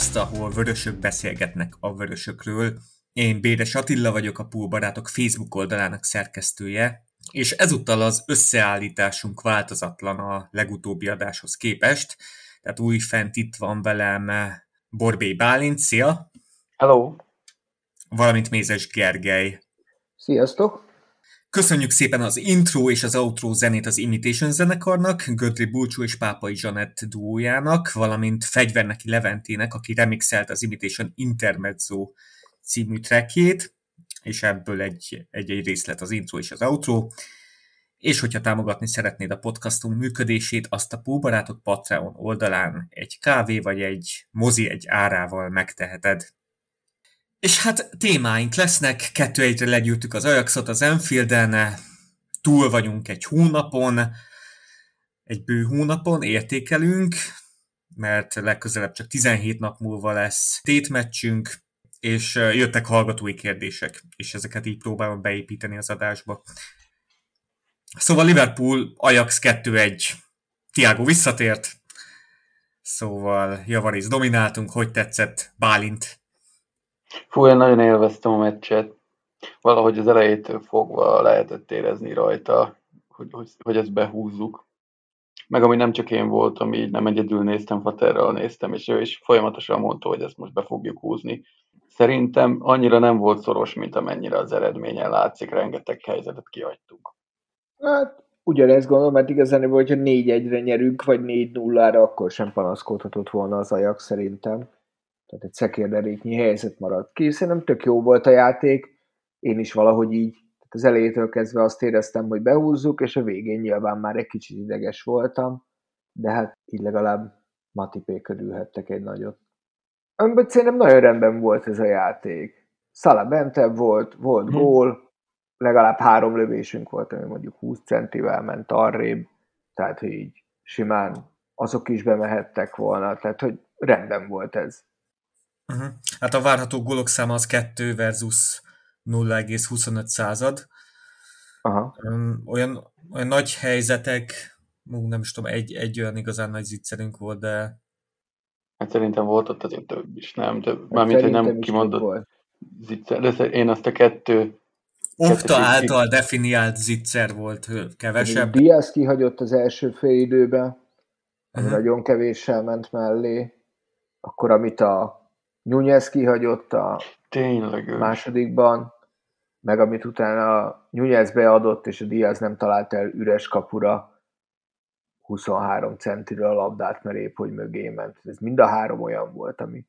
Podcast, ahol vörösök beszélgetnek a vörösökről. Én Bédes Attila vagyok, a Póbarátok Facebook oldalának szerkesztője, és ezúttal az összeállításunk változatlan a legutóbbi adáshoz képest. Tehát újfent itt van velem Borbé Bálint, szia! Hello! Valamint Mézes Gergely. Sziasztok! Köszönjük szépen az intro és az outro zenét az Imitation zenekarnak, Gödri Bulcsú és Pápai Zsanett duójának, valamint Fegyverneki Leventének, aki remixelt az Imitation Intermezzo című trackjét, és ebből egy, egy-egy részlet az intro és az outro. És hogyha támogatni szeretnéd a podcastunk működését, azt a Póbarátok Patreon oldalán egy kávé vagy egy mozi egy árával megteheted. És hát témáink lesznek, kettő egyre legyűrtük az Ajaxot az Enfielden, túl vagyunk egy hónapon, egy bő hónapon értékelünk, mert legközelebb csak 17 nap múlva lesz tétmeccsünk, és jöttek hallgatói kérdések, és ezeket így próbálom beépíteni az adásba. Szóval Liverpool, Ajax 2-1, Tiago visszatért, szóval Javariz domináltunk, hogy tetszett Bálint Fú, én nagyon élveztem a meccset. Valahogy az elejétől fogva lehetett érezni rajta, hogy, hogy, hogy ezt behúzzuk. Meg ami nem csak én voltam, így nem egyedül néztem, Faterral néztem, és ő is folyamatosan mondta, hogy ezt most be fogjuk húzni. Szerintem annyira nem volt szoros, mint amennyire az eredményen látszik, rengeteg helyzetet kihagytunk. Hát ugyanezt gondolom, mert igazán, hogyha 4-1-re nyerünk, vagy 4-0-ra, akkor sem panaszkodhatott volna az Ajax szerintem tehát egy szekérderéknyi helyzet maradt ki. Szerintem tök jó volt a játék, én is valahogy így, tehát az elejétől kezdve azt éreztem, hogy behúzzuk, és a végén nyilván már egy kicsit ideges voltam, de hát így legalább Matipé körülhettek egy nagyot. Amiben szerintem nagyon rendben volt ez a játék. Szala bentebb volt, volt hmm. gól, legalább három lövésünk volt, ami mondjuk 20 centivel ment arrébb, tehát hogy így simán azok is bemehettek volna, tehát hogy rendben volt ez. Uh-huh. Hát a várható gólok száma az 2 versus 0,25 század. Aha. Olyan, olyan nagy helyzetek, nem is tudom, egy, egy olyan igazán nagy zicserünk volt, de... Hát szerintem volt ott azért több is, nem? Több, hát mármint, hogy nem kimondott zicser, de én azt a kettő... Okta által definiált zicser volt kevesebb. Diaz kihagyott az első fél időben, uh-huh. nagyon kevéssel ment mellé. Akkor amit a Nunez kihagyott a Tényleg másodikban, meg amit utána Nunez beadott, és a Diaz nem talált el üres kapura 23 centire a labdát, mert épp hogy mögé ment. Ez mind a három olyan volt, ami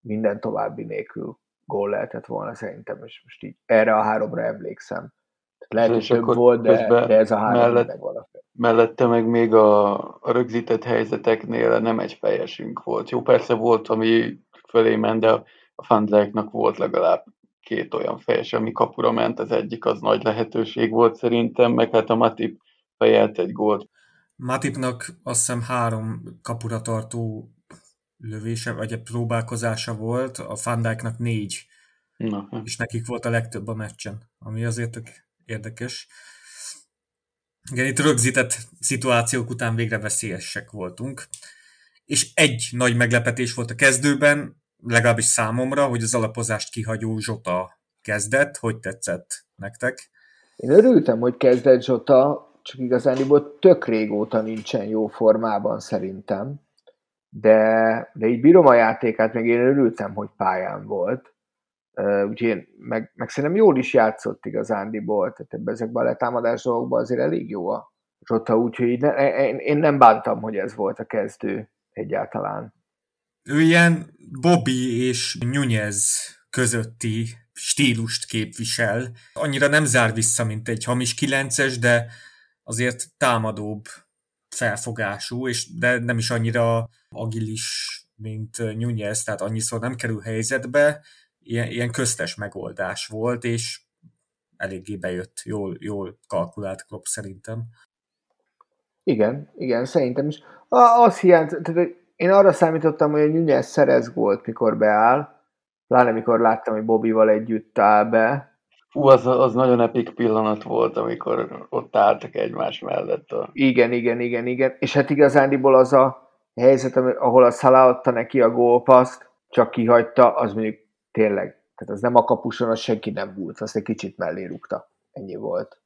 minden további nélkül gól lehetett volna szerintem, és most így erre a háromra emlékszem. Lehet, hogy több volt, de, de ez a három mellett, meg Mellette meg még a, a rögzített helyzeteknél nem egy fejesünk volt. Jó, persze volt, ami fölé ment, de a Fandlerknak volt legalább két olyan fejes, ami kapura ment, az egyik az nagy lehetőség volt szerintem, meg hát a Matip fejelt egy gólt. Matipnak azt hiszem három kapura tartó lövése, vagy egy próbálkozása volt, a Fandáknak négy. Na, és nekik volt a legtöbb a meccsen, ami azért tök érdekes. Igen, itt rögzített szituációk után végre veszélyesek voltunk. És egy nagy meglepetés volt a kezdőben, legalábbis számomra, hogy az alapozást kihagyó Zsota kezdett. Hogy tetszett nektek? Én örültem, hogy kezdett Zsota, csak igazániból tök régóta nincsen jó formában szerintem. De, de így bírom a játékát, meg én örültem, hogy pályán volt. Uh, úgyhogy én, meg, meg szerintem jól is játszott igazándiból, tehát ebben ezekben a letámadás dolgokban azért elég jó a Zsota, úgyhogy ne, én, én nem bántam, hogy ez volt a kezdő egyáltalán. Ő ilyen Bobby és Nunez közötti stílust képvisel. Annyira nem zár vissza, mint egy hamis kilences, de azért támadóbb felfogású, és de nem is annyira agilis, mint Nunez, tehát annyiszor nem kerül helyzetbe, ilyen, ilyen köztes megoldás volt, és eléggé bejött, jól, jól kalkulált Klopp szerintem. Igen, igen, szerintem is. Az hiányt, én arra számítottam, hogy a Nunez szerez gólt, mikor beáll, pláne mikor láttam, hogy Bobbyval együtt áll be. Hú, az, az nagyon epik pillanat volt, amikor ott álltak egymás mellett. A... Igen, igen, igen, igen. És hát igazándiból az a, helyzet, ahol a Salah adta neki a gólpaszt, csak kihagyta, az mondjuk tényleg, tehát az nem a kapuson, az senki nem volt, azt egy kicsit mellé rúgta. Ennyi volt.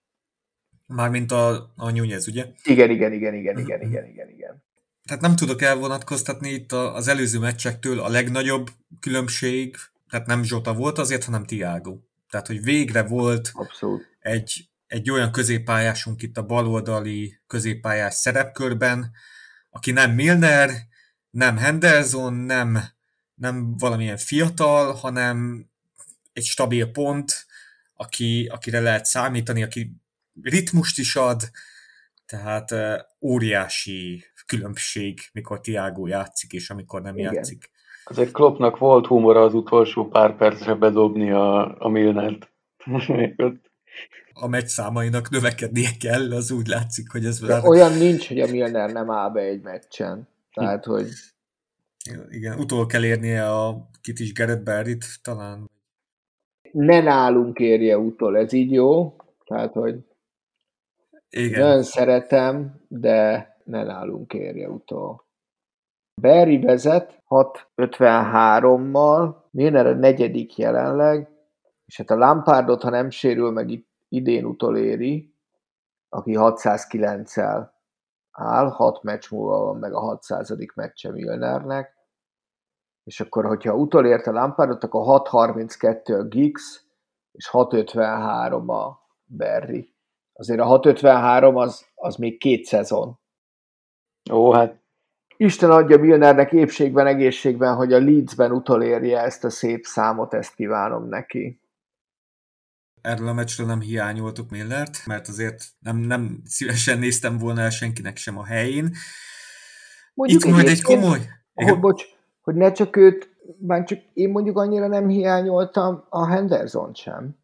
Mármint a, a Nunez, ugye? Igen, igen, igen, igen, igen, igen, igen, igen. Tehát nem tudok elvonatkoztatni itt az előző meccsektől a legnagyobb különbség, tehát nem Zsota volt azért, hanem Tiago. Tehát, hogy végre volt Abszolút. Egy, egy olyan középpályásunk itt a baloldali középpályás szerepkörben, aki nem Milner, nem Henderson, nem, nem valamilyen fiatal, hanem egy stabil pont, aki, akire lehet számítani, aki ritmust is ad, tehát óriási különbség, mikor Tiago játszik, és amikor nem Igen. játszik. Azért Kloppnak volt humora az utolsó pár percre bedobni a, a Milnert. a meccs számainak növekednie kell, az úgy látszik, hogy ez... De olyan nincs, hogy a Milner nem áll be egy meccsen. Tehát, hogy... Igen, utol kell érnie a kit is Gerett Berrit talán. Ne nálunk érje utol, ez így jó. Tehát, hogy igen. nagyon szeretem, de ne nálunk érje utol. Berry vezet 6.53-mal, Milner a negyedik jelenleg, és hát a Lampardot, ha nem sérül meg idén utoléri, aki 609-el áll, 6 meccs múlva van meg a 600. meccse Milnernek, és akkor, hogyha utolért a Lampardot, akkor 6.32 a Giggs, és 6.53 a Berry. Azért a 6.53 az, az még két szezon. Ó, hát Isten adja Milnernek épségben, egészségben, hogy a Leedsben utolérje ezt a szép számot, ezt kívánom neki. Erről a meccsről nem hiányoltuk Millert, mert azért nem, nem szívesen néztem volna el senkinek sem a helyén. Mondjuk Itt majd egy komoly... Hogy, bocs, hogy ne csak őt, már csak én mondjuk annyira nem hiányoltam a Henderson sem.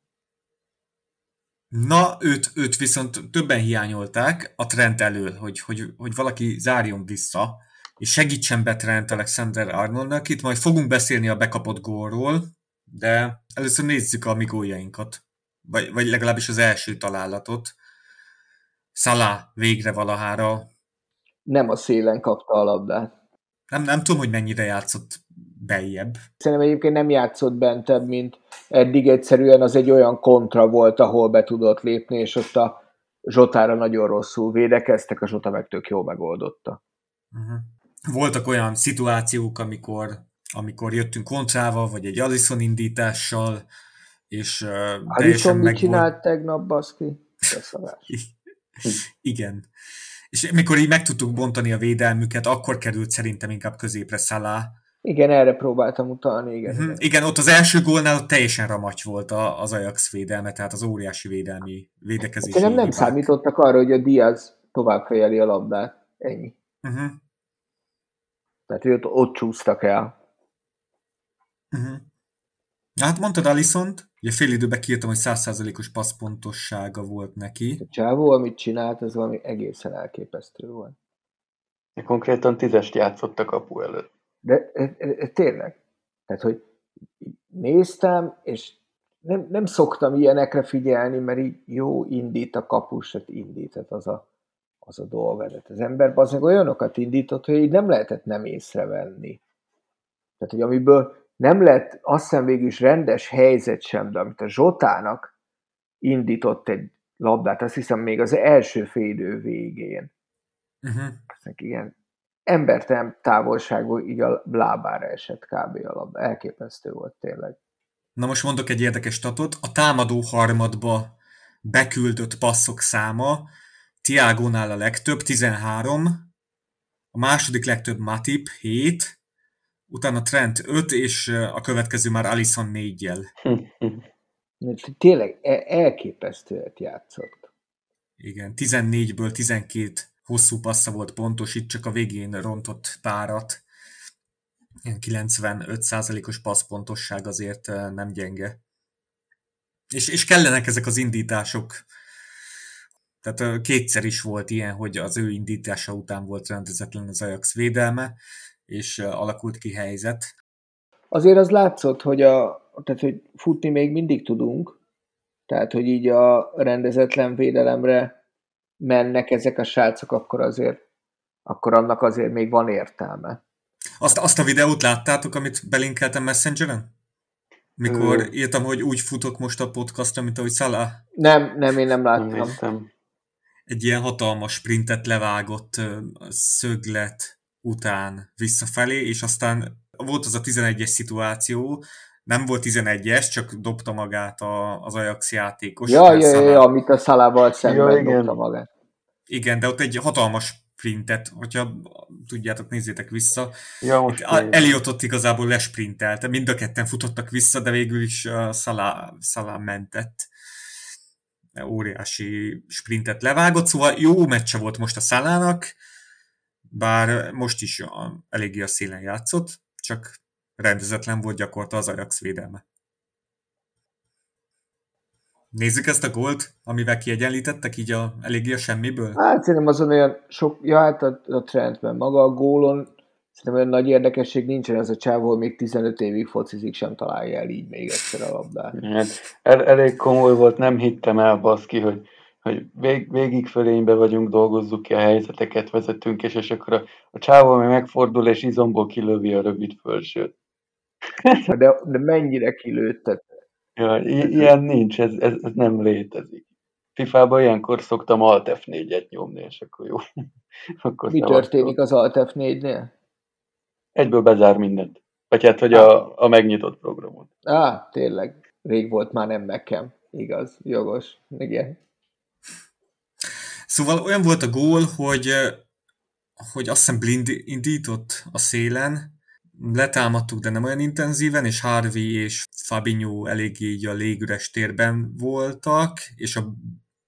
Na, őt, őt viszont többen hiányolták a trend elől, hogy, hogy, hogy valaki zárjon vissza, és segítsen be Trent Alexander Arnoldnak. Itt majd fogunk beszélni a bekapott gólról, de először nézzük a mi góljainkat vagy, vagy legalábbis az első találatot. Salah végre valahára. Nem a szélen kapta a labdát. Nem, nem tudom, hogy mennyire játszott beljebb. Szerintem egyébként nem játszott bentebb, mint eddig egyszerűen az egy olyan kontra volt, ahol be tudott lépni, és ott a Zsotára nagyon rosszul védekeztek, a Zsota meg tök jól megoldotta. Uh-huh. Voltak olyan szituációk, amikor, amikor jöttünk kontrával, vagy egy Alisson indítással, és uh, teljesen meg csinált tegnap, baszki? Igen. És mikor így meg tudtuk bontani a védelmüket, akkor került szerintem inkább középre Szalá. Igen, erre próbáltam utalni, igen. Uh-huh. Igen, ott az első gólnál ott teljesen ramacs volt az Ajax védelme, tehát az óriási védelmi védekezés. Nem, nem számítottak arra, hogy a Diaz tovább fejeli a labdát. Ennyi. Uh-huh. Tehát, hogy ott, ott csúsztak el. Uh-huh. Hát mondtad Alisont, ugye fél időben kiírtam, hogy százszázalékos passzpontossága volt neki. A csávó, amit csinált, az valami egészen elképesztő volt. Konkrétan tízest játszott a kapu előtt. De tényleg. Tehát, hogy néztem, és nem, nem szoktam ilyenekre figyelni, mert így jó indít a kapus, tehát indít, tehát az a, az a dolga. Tehát az ember az olyanokat indított, hogy így nem lehetett nem észrevenni. Tehát, hogy amiből nem lett azt hiszem végül is rendes helyzet sem, de amit a Zsotának indított egy labdát, azt hiszem még az első félidő végén. Uh-huh. igen, embertelen távolságból így a lábára esett kb. a labda. Elképesztő volt tényleg. Na most mondok egy érdekes statot. A támadó harmadba beküldött passzok száma Tiágónál a legtöbb, 13, a második legtöbb Matip, 7, utána Trent 5, és a következő már Alison 4-jel. Tényleg e- elképesztőet játszott. Igen, 14-ből 12 hosszú passza volt pontos, itt csak a végén rontott párat. 95%-os passzpontosság azért nem gyenge. És, és kellenek ezek az indítások. Tehát kétszer is volt ilyen, hogy az ő indítása után volt rendezetlen az Ajax védelme, és alakult ki helyzet. Azért az látszott, hogy, a, tehát, hogy futni még mindig tudunk, tehát, hogy így a rendezetlen védelemre mennek ezek a srácok, akkor azért akkor annak azért még van értelme. Azt, azt a videót láttátok, amit belinkeltem Messengeren? Mikor Ö... írtam, hogy úgy futok most a podcastra, mint ahogy Szala? Nem, nem, én nem láttam. Nem Egy ilyen hatalmas sprintet levágott szöglet után visszafelé, és aztán volt az a 11-es szituáció, nem volt 11-es, csak dobta magát a, az Ajax játékos. Ja, ja, ja, ja, amit a Szalával szemben ja, igen. dobta magát. Igen, de ott egy hatalmas sprintet, hogyha tudjátok, nézzétek vissza. Ja, most Eliotot igazából lesprintelt, mind a ketten futottak vissza, de végül is uh, Szalá, Szalá mentett. Óriási sprintet levágott, szóval jó meccse volt most a Szalának, bár most is a, eléggé a szélen játszott, csak rendezetlen volt gyakorta az Ajax védelme. Nézzük ezt a gólt, amivel kiegyenlítettek így a, eléggé a semmiből? Hát szerintem azon olyan sok, ja hát a, a trendben, maga a gólon szerintem olyan nagy érdekesség nincsen, ez a csávó még 15 évig focizik, sem találja el így még egyszer a labdát. Hát el, elég komoly volt, nem hittem el baszki, hogy, hogy vég, végig fölénybe vagyunk, dolgozzuk ki a helyzeteket, vezetünk, és, és akkor a, a csávó meg megfordul, és izomból kilövi a rövid fölsőt. De, de mennyire kilőttet? Ja, ilyen nincs, ez, ez, ez nem létezik. FIFA-ban ilyenkor szoktam Alt F4-et nyomni, és akkor jó. akkor Mi történik az Alt F4-nél? Egyből bezár mindent. Vagy hát, hogy a, a megnyitott programot. Á, tényleg. Rég volt már nem nekem. Igaz, jogos. Igen. Szóval olyan volt a gól, hogy, hogy azt hiszem blind indított a szélen, letámadtuk, de nem olyan intenzíven, és Harvey és Fabinho eléggé így a légüres térben voltak, és a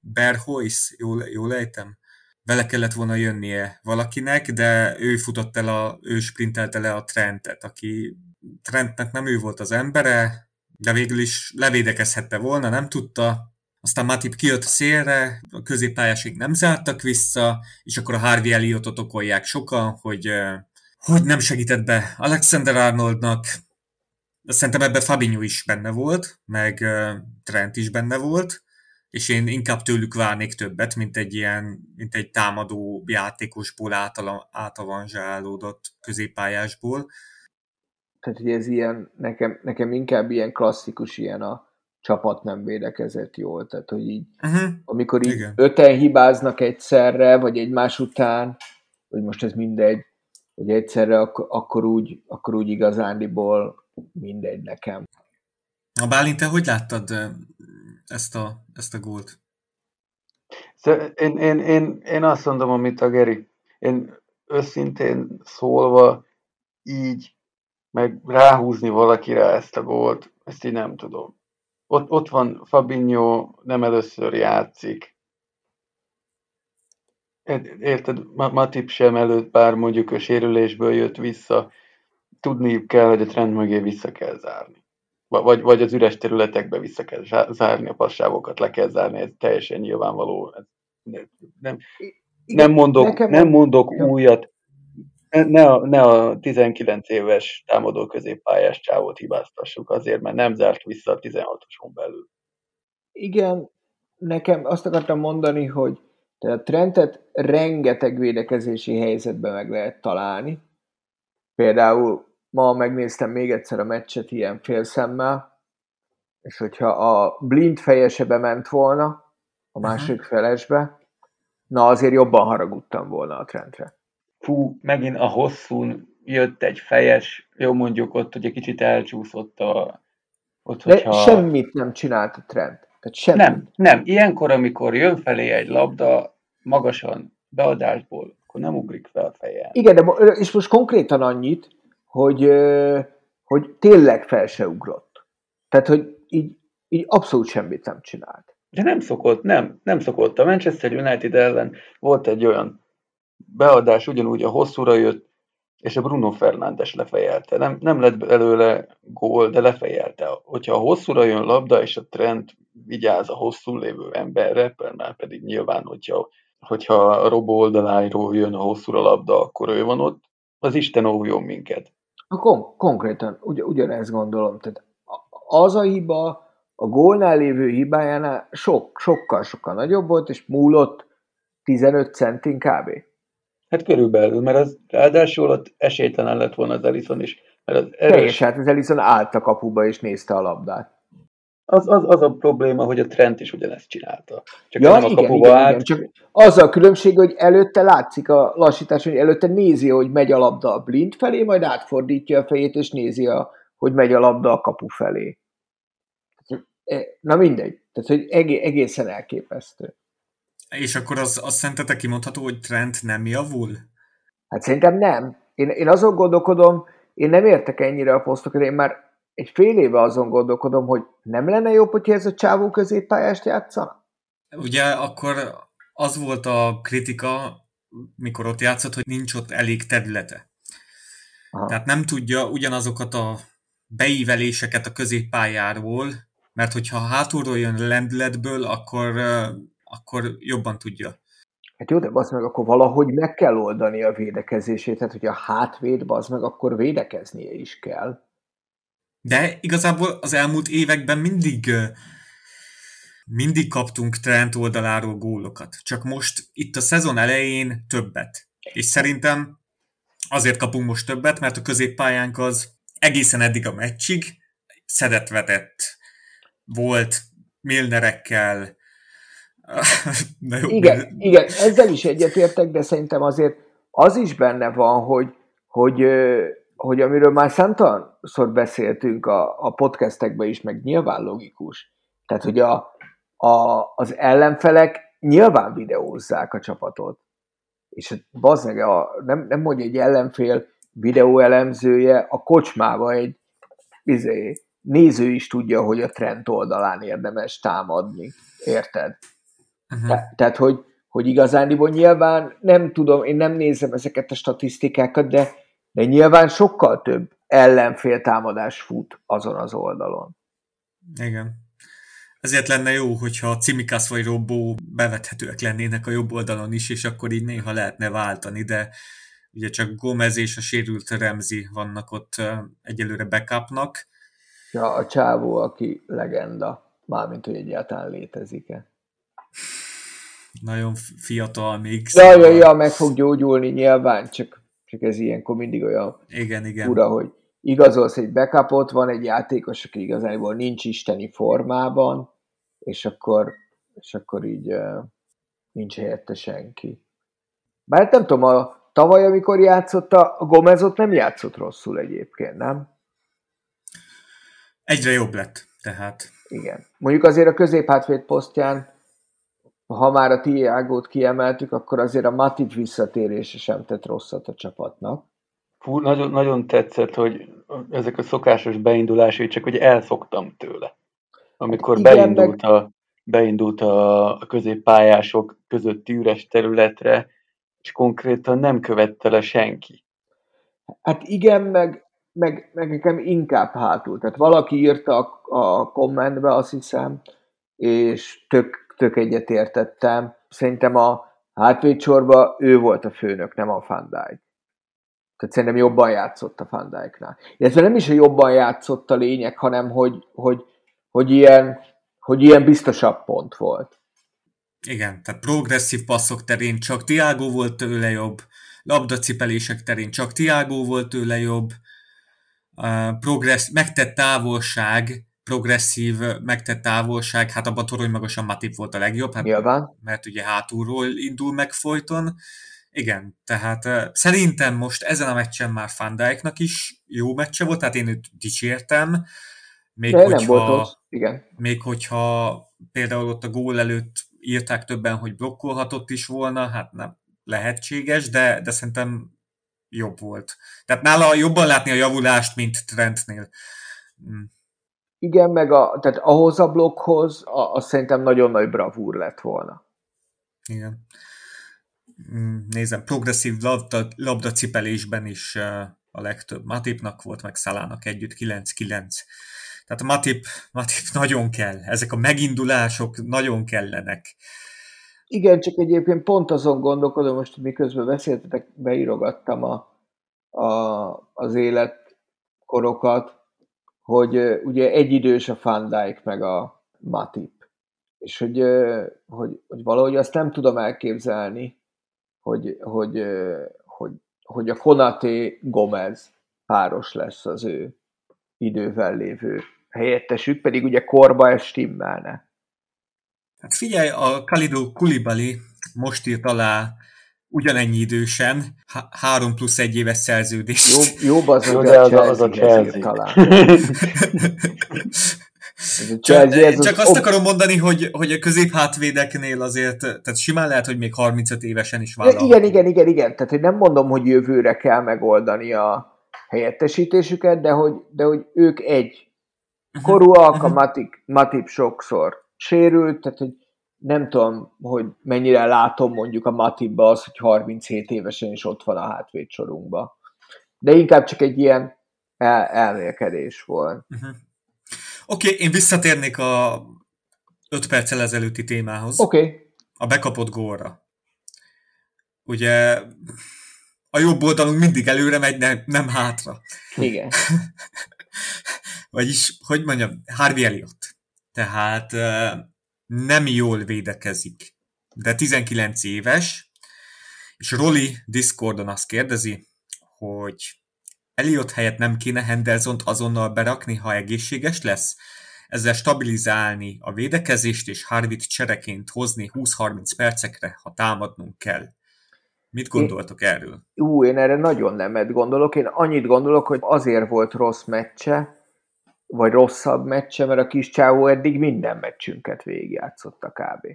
Berhois, jól, jól ejtem? Vele kellett volna jönnie valakinek, de ő futott el, a, ő sprintelte le a Trentet, aki Trentnek nem ő volt az embere, de végül is levédekezhette volna, nem tudta, aztán Matip kijött szélre, a középpályásig nem zártak vissza, és akkor a Harvey Elliotot okolják sokan, hogy hogy nem segített be Alexander Arnoldnak, szerintem ebben Fabinho is benne volt, meg Trent is benne volt, és én inkább tőlük várnék többet, mint egy ilyen, mint egy támadó játékosból átavanzsálódott középpályásból. Tehát, hogy ez ilyen, nekem, nekem inkább ilyen klasszikus ilyen a csapat nem védekezett jól, tehát, hogy így, uh-huh. amikor így Igen. öten hibáznak egyszerre, vagy egymás után, hogy most ez mindegy, hogy egyszerre ak- akkor, úgy, akkor úgy igazándiból mindegy nekem. A Bálint, te hogy láttad ezt a, ezt a gólt? Én, én, én, én azt mondom, amit a Geri. Én őszintén szólva így meg ráhúzni valakire ezt a gólt, ezt így nem tudom. Ott, ott van Fabinho, nem először játszik, Érted, Matip sem előtt, bár mondjuk a sérülésből jött vissza, tudniuk kell, hogy a trend mögé vissza kell zárni. Vagy, vagy az üres területekbe vissza kell zárni, a passávokat le kell zárni, ez teljesen nyilvánvaló. Nem, nem mondok, nem mondok újat, ne a, ne a 19 éves támadó középpályás csávót hibáztassuk azért, mert nem zárt vissza a 16-oson belül. Igen, nekem azt akartam mondani, hogy tehát a Trentet rengeteg védekezési helyzetben meg lehet találni. Például ma megnéztem még egyszer a meccset ilyen félszemmel, és hogyha a blind fejese bement volna a másik felesbe, na azért jobban haragudtam volna a Trentre. Fú, megint a hosszún jött egy fejes, jó mondjuk ott, hogy egy kicsit elcsúszott a... Ott, hogyha... De semmit nem csinált a Trent. Tehát semmi. Nem, nem. Ilyenkor, amikor jön felé egy labda magasan beadásból, akkor nem ugrik fel a feje. Igen, de és most konkrétan annyit, hogy, hogy tényleg fel se ugrott. Tehát, hogy így, így abszolút semmit nem csinált. De nem szokott, nem, nem szokott. A Manchester United ellen volt egy olyan beadás, ugyanúgy a hosszúra jött, és a Bruno Fernández lefejelte. Nem, nem lett belőle gól, de lefejelte. Hogyha a hosszúra jön labda, és a trend vigyáz a hosszú lévő emberre, már pedig nyilván, hogyha, hogyha a robó oldaláról jön a hosszúra labda, akkor ő van ott, az Isten óvjon minket. Kon- konkrétan ugy- ugyanezt gondolom. Tehát az a hiba, a gólnál lévő hibájánál sok, sokkal, sokkal nagyobb volt, és múlott 15 centin kb. Hát körülbelül, mert az ráadásul ott esélytelen lett volna az Ellison is. Mert az erős... Teljes, hát az Ellison állt a kapuba és nézte a labdát. Az, az, az a probléma, hogy a Trent is ugyanezt csinálta. Csak ja, nem a igen, kapuba igen, állt. Igen. Csak az a különbség, hogy előtte látszik a lassítás, hogy előtte nézi, hogy megy a labda a blind felé, majd átfordítja a fejét, és nézi, a, hogy megy a labda a kapu felé. E, na mindegy. Tehát, hogy egészen elképesztő. És akkor az, az szerintetek kimondható, hogy Trent nem javul? Hát szerintem nem. Én, én azon gondolkodom, én nem értek ennyire a posztokat, én már egy fél éve azon gondolkodom, hogy nem lenne jobb, hogyha ez a csávó középpályást játszana? Ugye akkor az volt a kritika, mikor ott játszott, hogy nincs ott elég területe. Aha. Tehát nem tudja ugyanazokat a beíveléseket a középpályáról, mert hogyha hátulról jön lendületből, akkor, akkor jobban tudja. Hát jó, de az meg akkor valahogy meg kell oldani a védekezését, tehát hogyha hátvéd, az meg akkor védekeznie is kell. De igazából az elmúlt években mindig mindig kaptunk Trent oldaláról gólokat. Csak most itt a szezon elején többet. És szerintem azért kapunk most többet, mert a középpályánk az egészen eddig a meccsig szedetvetett volt Milnerekkel. Na jó, igen, de... igen, ezzel is egyetértek, de szerintem azért az is benne van, hogy, hogy hogy amiről már számtalanszor beszéltünk a, a podcastekben is, meg nyilván logikus. Tehát, hogy a, a, az ellenfelek nyilván videózzák a csapatot. És bazdmeg, a, nem, nem mondja egy ellenfél videóelemzője, a kocsmába egy izé, néző is tudja, hogy a trend oldalán érdemes támadni. Érted? Uh-huh. Te, tehát, hogy, hogy igazándiból nyilván nem tudom, én nem nézem ezeket a statisztikákat, de de nyilván sokkal több ellenfél támadás fut azon az oldalon. Igen. Ezért lenne jó, hogyha Cimikász vagy Robó bevethetőek lennének a jobb oldalon is, és akkor így néha lehetne váltani, de ugye csak Gomez és a sérült Remzi vannak ott egyelőre backupnak. Ja, a csávó, aki legenda, mármint, hogy egyáltalán létezik-e. Nagyon fiatal még. Ja, ja, ja, meg fog gyógyulni nyilván, csak csak ez ilyenkor mindig olyan igen, igen. fura, hogy igazolsz egy backupot, van egy játékos, aki igazából nincs isteni formában, és akkor, és akkor így uh, nincs helyette senki. Bár nem tudom, a tavaly, amikor játszott a Gomezot, nem játszott rosszul egyébként, nem? Egyre jobb lett, tehát. Igen. Mondjuk azért a középhátvéd posztján ha már a Tiago-t kiemeltük, akkor azért a Matip visszatérése sem tett rosszat a csapatnak. Fú, nagyon, nagyon tetszett, hogy ezek a szokásos beindulásai, csak hogy elszoktam tőle. Amikor hát igen, beindult, meg... a, beindult a középpályások közötti üres területre, és konkrétan nem követte le senki. Hát igen, meg, meg, meg nekem inkább hátul. Tehát valaki írta a, a kommentbe, azt hiszem, és tök tök egyetértettem. Szerintem a hátvédsorba ő volt a főnök, nem a Van. Tehát szerintem jobban játszott a Van Dijknál. Illetve nem is, hogy jobban játszott a lényeg, hanem hogy, hogy, hogy, ilyen, hogy ilyen biztosabb pont volt. Igen, tehát progresszív passzok terén csak Tiago volt tőle jobb, labdacipelések terén csak Tiago volt tőle jobb, uh, progressz, megtett távolság progresszív megtett távolság, hát abban torony magasan Matip volt a legjobb, hát, Nyilván. mert ugye hátulról indul meg folyton. Igen, tehát szerintem most ezen a meccsen már Fandijknak is jó meccse volt, tehát én őt dicsértem. Még De hogyha, nem volt. Igen. még hogyha például ott a gól előtt írták többen, hogy blokkolhatott is volna, hát nem lehetséges, de, de szerintem jobb volt. Tehát nála jobban látni a javulást, mint Trentnél. Igen, meg a, tehát ahhoz a blokkhoz az szerintem nagyon nagy bravúr lett volna. Igen. Mm, nézem, progresszív labda, labdacipelésben is a legtöbb Matipnak volt, meg Szalának együtt 9-9. Tehát a Matip, Matip nagyon kell. Ezek a megindulások nagyon kellenek. Igen, csak egyébként pont azon gondolkodom, most miközben beszéltetek, beírogattam a, a, az életkorokat, hogy ugye egyidős a Van Dijk meg a Matip. És hogy, hogy, hogy valahogy azt nem tudom elképzelni, hogy, hogy, hogy, hogy a Konaté Gomez páros lesz az ő idővel lévő helyettesük, pedig ugye korba ez stimmelne. Hát figyelj, a Kalido Kulibali most írt alá ugyanennyi idősen, három plusz egy éves szerződés. Jó, jobb az, Jó, de az, a, az a Chelsea. Talán. Csak, ez csak azt akarom mondani, hogy, hogy a középhátvédeknél azért, tehát simán lehet, hogy még 35 évesen is vállal. Igen, igen, igen, igen. Tehát én nem mondom, hogy jövőre kell megoldani a helyettesítésüket, de hogy, de hogy ők egy mhm. korúak, a mhm. Matip, Matip sokszor sérült, tehát hogy nem tudom, hogy mennyire látom mondjuk a Matipba az, hogy 37 évesen is ott van a hátvéd sorunkba. De inkább csak egy ilyen el- elmélkedés volt. Uh-huh. Oké, okay, én visszatérnék a 5 perccel ezelőtti témához. Oké. Okay. A bekapott gólra. Ugye a jobb oldalunk mindig előre megy, nem, nem hátra. Igen. Vagyis, hogy mondjam, Harvey Elliot. Tehát nem jól védekezik, de 19 éves, és Roli Discordon azt kérdezi, hogy Elliot helyett nem kéne Hendersont azonnal berakni, ha egészséges lesz? Ezzel stabilizálni a védekezést és Harvit csereként hozni 20-30 percekre, ha támadnunk kell. Mit gondoltok én, erről? Ú, én erre nagyon nemet gondolok. Én annyit gondolok, hogy azért volt rossz meccse, vagy rosszabb meccse, mert a kis csávó eddig minden meccsünket végigjátszotta kb.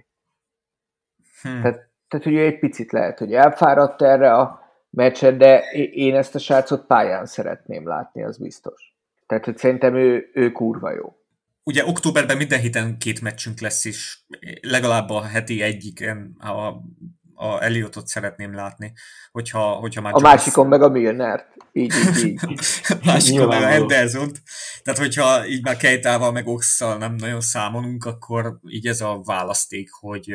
Hmm. Tehát, tehát ugye egy picit lehet, hogy elfáradt erre a meccset, de én ezt a srácot pályán szeretném látni, az biztos. Tehát, hogy szerintem ő, ő kurva jó. Ugye októberben minden héten két meccsünk lesz is, legalább a heti egyiken a, a Eliotot szeretném látni, hogyha, hogyha már A másikon meg a Milnert. Így, így, így. másikon meg a anderson Tehát, hogyha így már Kejtával meg Oxszal nem nagyon számolunk, akkor így ez a választék, hogy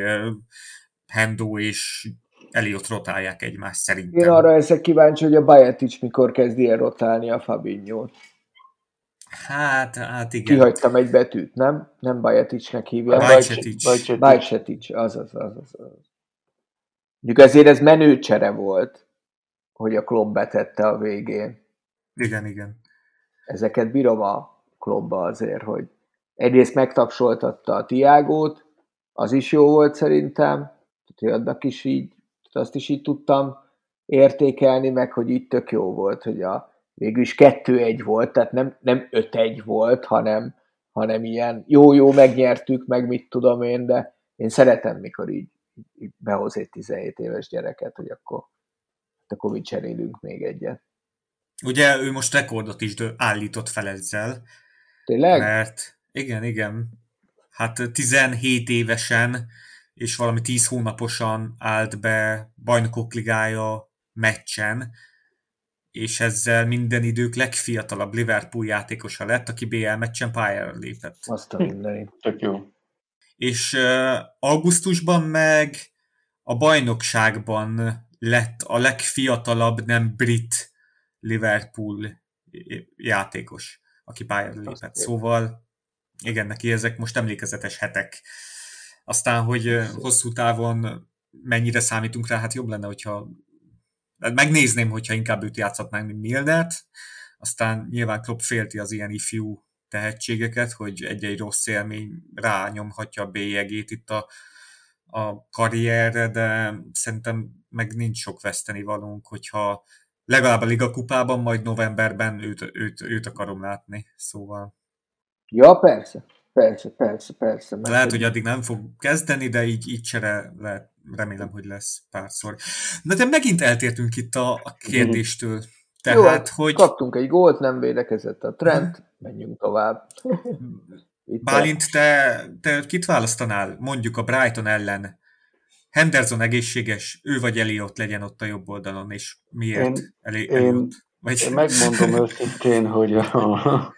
Hendo és Eliott rotálják egymást szerintem. Én arra ezek kíváncsi, hogy a Bajetic mikor kezdi el rotálni a Fabinho-t. Hát, hát igen. Kihagytam egy betűt, nem? Nem Bajeticnek hívják. Bajcetic. Bajcetic, az, az, az. Mondjuk ezért ez menő csere volt, hogy a klub betette a végén. Igen, igen. Ezeket bírom a klubba azért, hogy egyrészt megtapsoltatta a Tiágót, az is jó volt szerintem, tehát hogy annak is így azt is így tudtam értékelni, meg hogy itt tök jó volt, hogy a végül is 2-1 volt, tehát nem, nem 5-1 volt, hanem, hanem ilyen jó-jó megnyertük, meg mit tudom én, de én szeretem, mikor így, így behoz egy 17 éves gyereket, hogy akkor, akkor mi cserélünk még egyet. Ugye ő most rekordot is állított fel ezzel. Tényleg? Mert igen, igen. Hát 17 évesen és valami tíz hónaposan állt be bajnokok ligája meccsen, és ezzel minden idők legfiatalabb Liverpool játékosa lett, aki BL meccsen pályára lépett. Azt a mindenit. Tök jó. És uh, augusztusban meg a bajnokságban lett a legfiatalabb nem brit Liverpool játékos, aki pályára lépett. Szóval igen, neki ezek most emlékezetes hetek. Aztán, hogy hosszú távon mennyire számítunk rá, hát jobb lenne, hogyha hát megnézném, hogyha inkább őt játszhatnánk, mint Milnert. Aztán nyilván Klopp félti az ilyen ifjú tehetségeket, hogy egy-egy rossz élmény rányomhatja a bélyegét itt a, a karrierre, de szerintem meg nincs sok veszteni valunk, hogyha legalább a Liga kupában, majd novemberben őt, őt, őt akarom látni, szóval. Ja, persze. Persze, persze, persze. Mert lehet, hogy addig nem fog kezdeni, de így, így csere lehet, remélem, hogy lesz párszor. Na de megint eltértünk itt a, a kérdéstől. Tehát, Jó, hát hogy... kaptunk egy gólt, nem védekezett a trend, menjünk tovább. Itt Bálint, te, te kit választanál? Mondjuk a Brighton ellen. Henderson egészséges, ő vagy Eliott legyen ott a jobb oldalon, és miért én, Eli, Eliott? Vagy... Én megmondom őszintén, hogy a,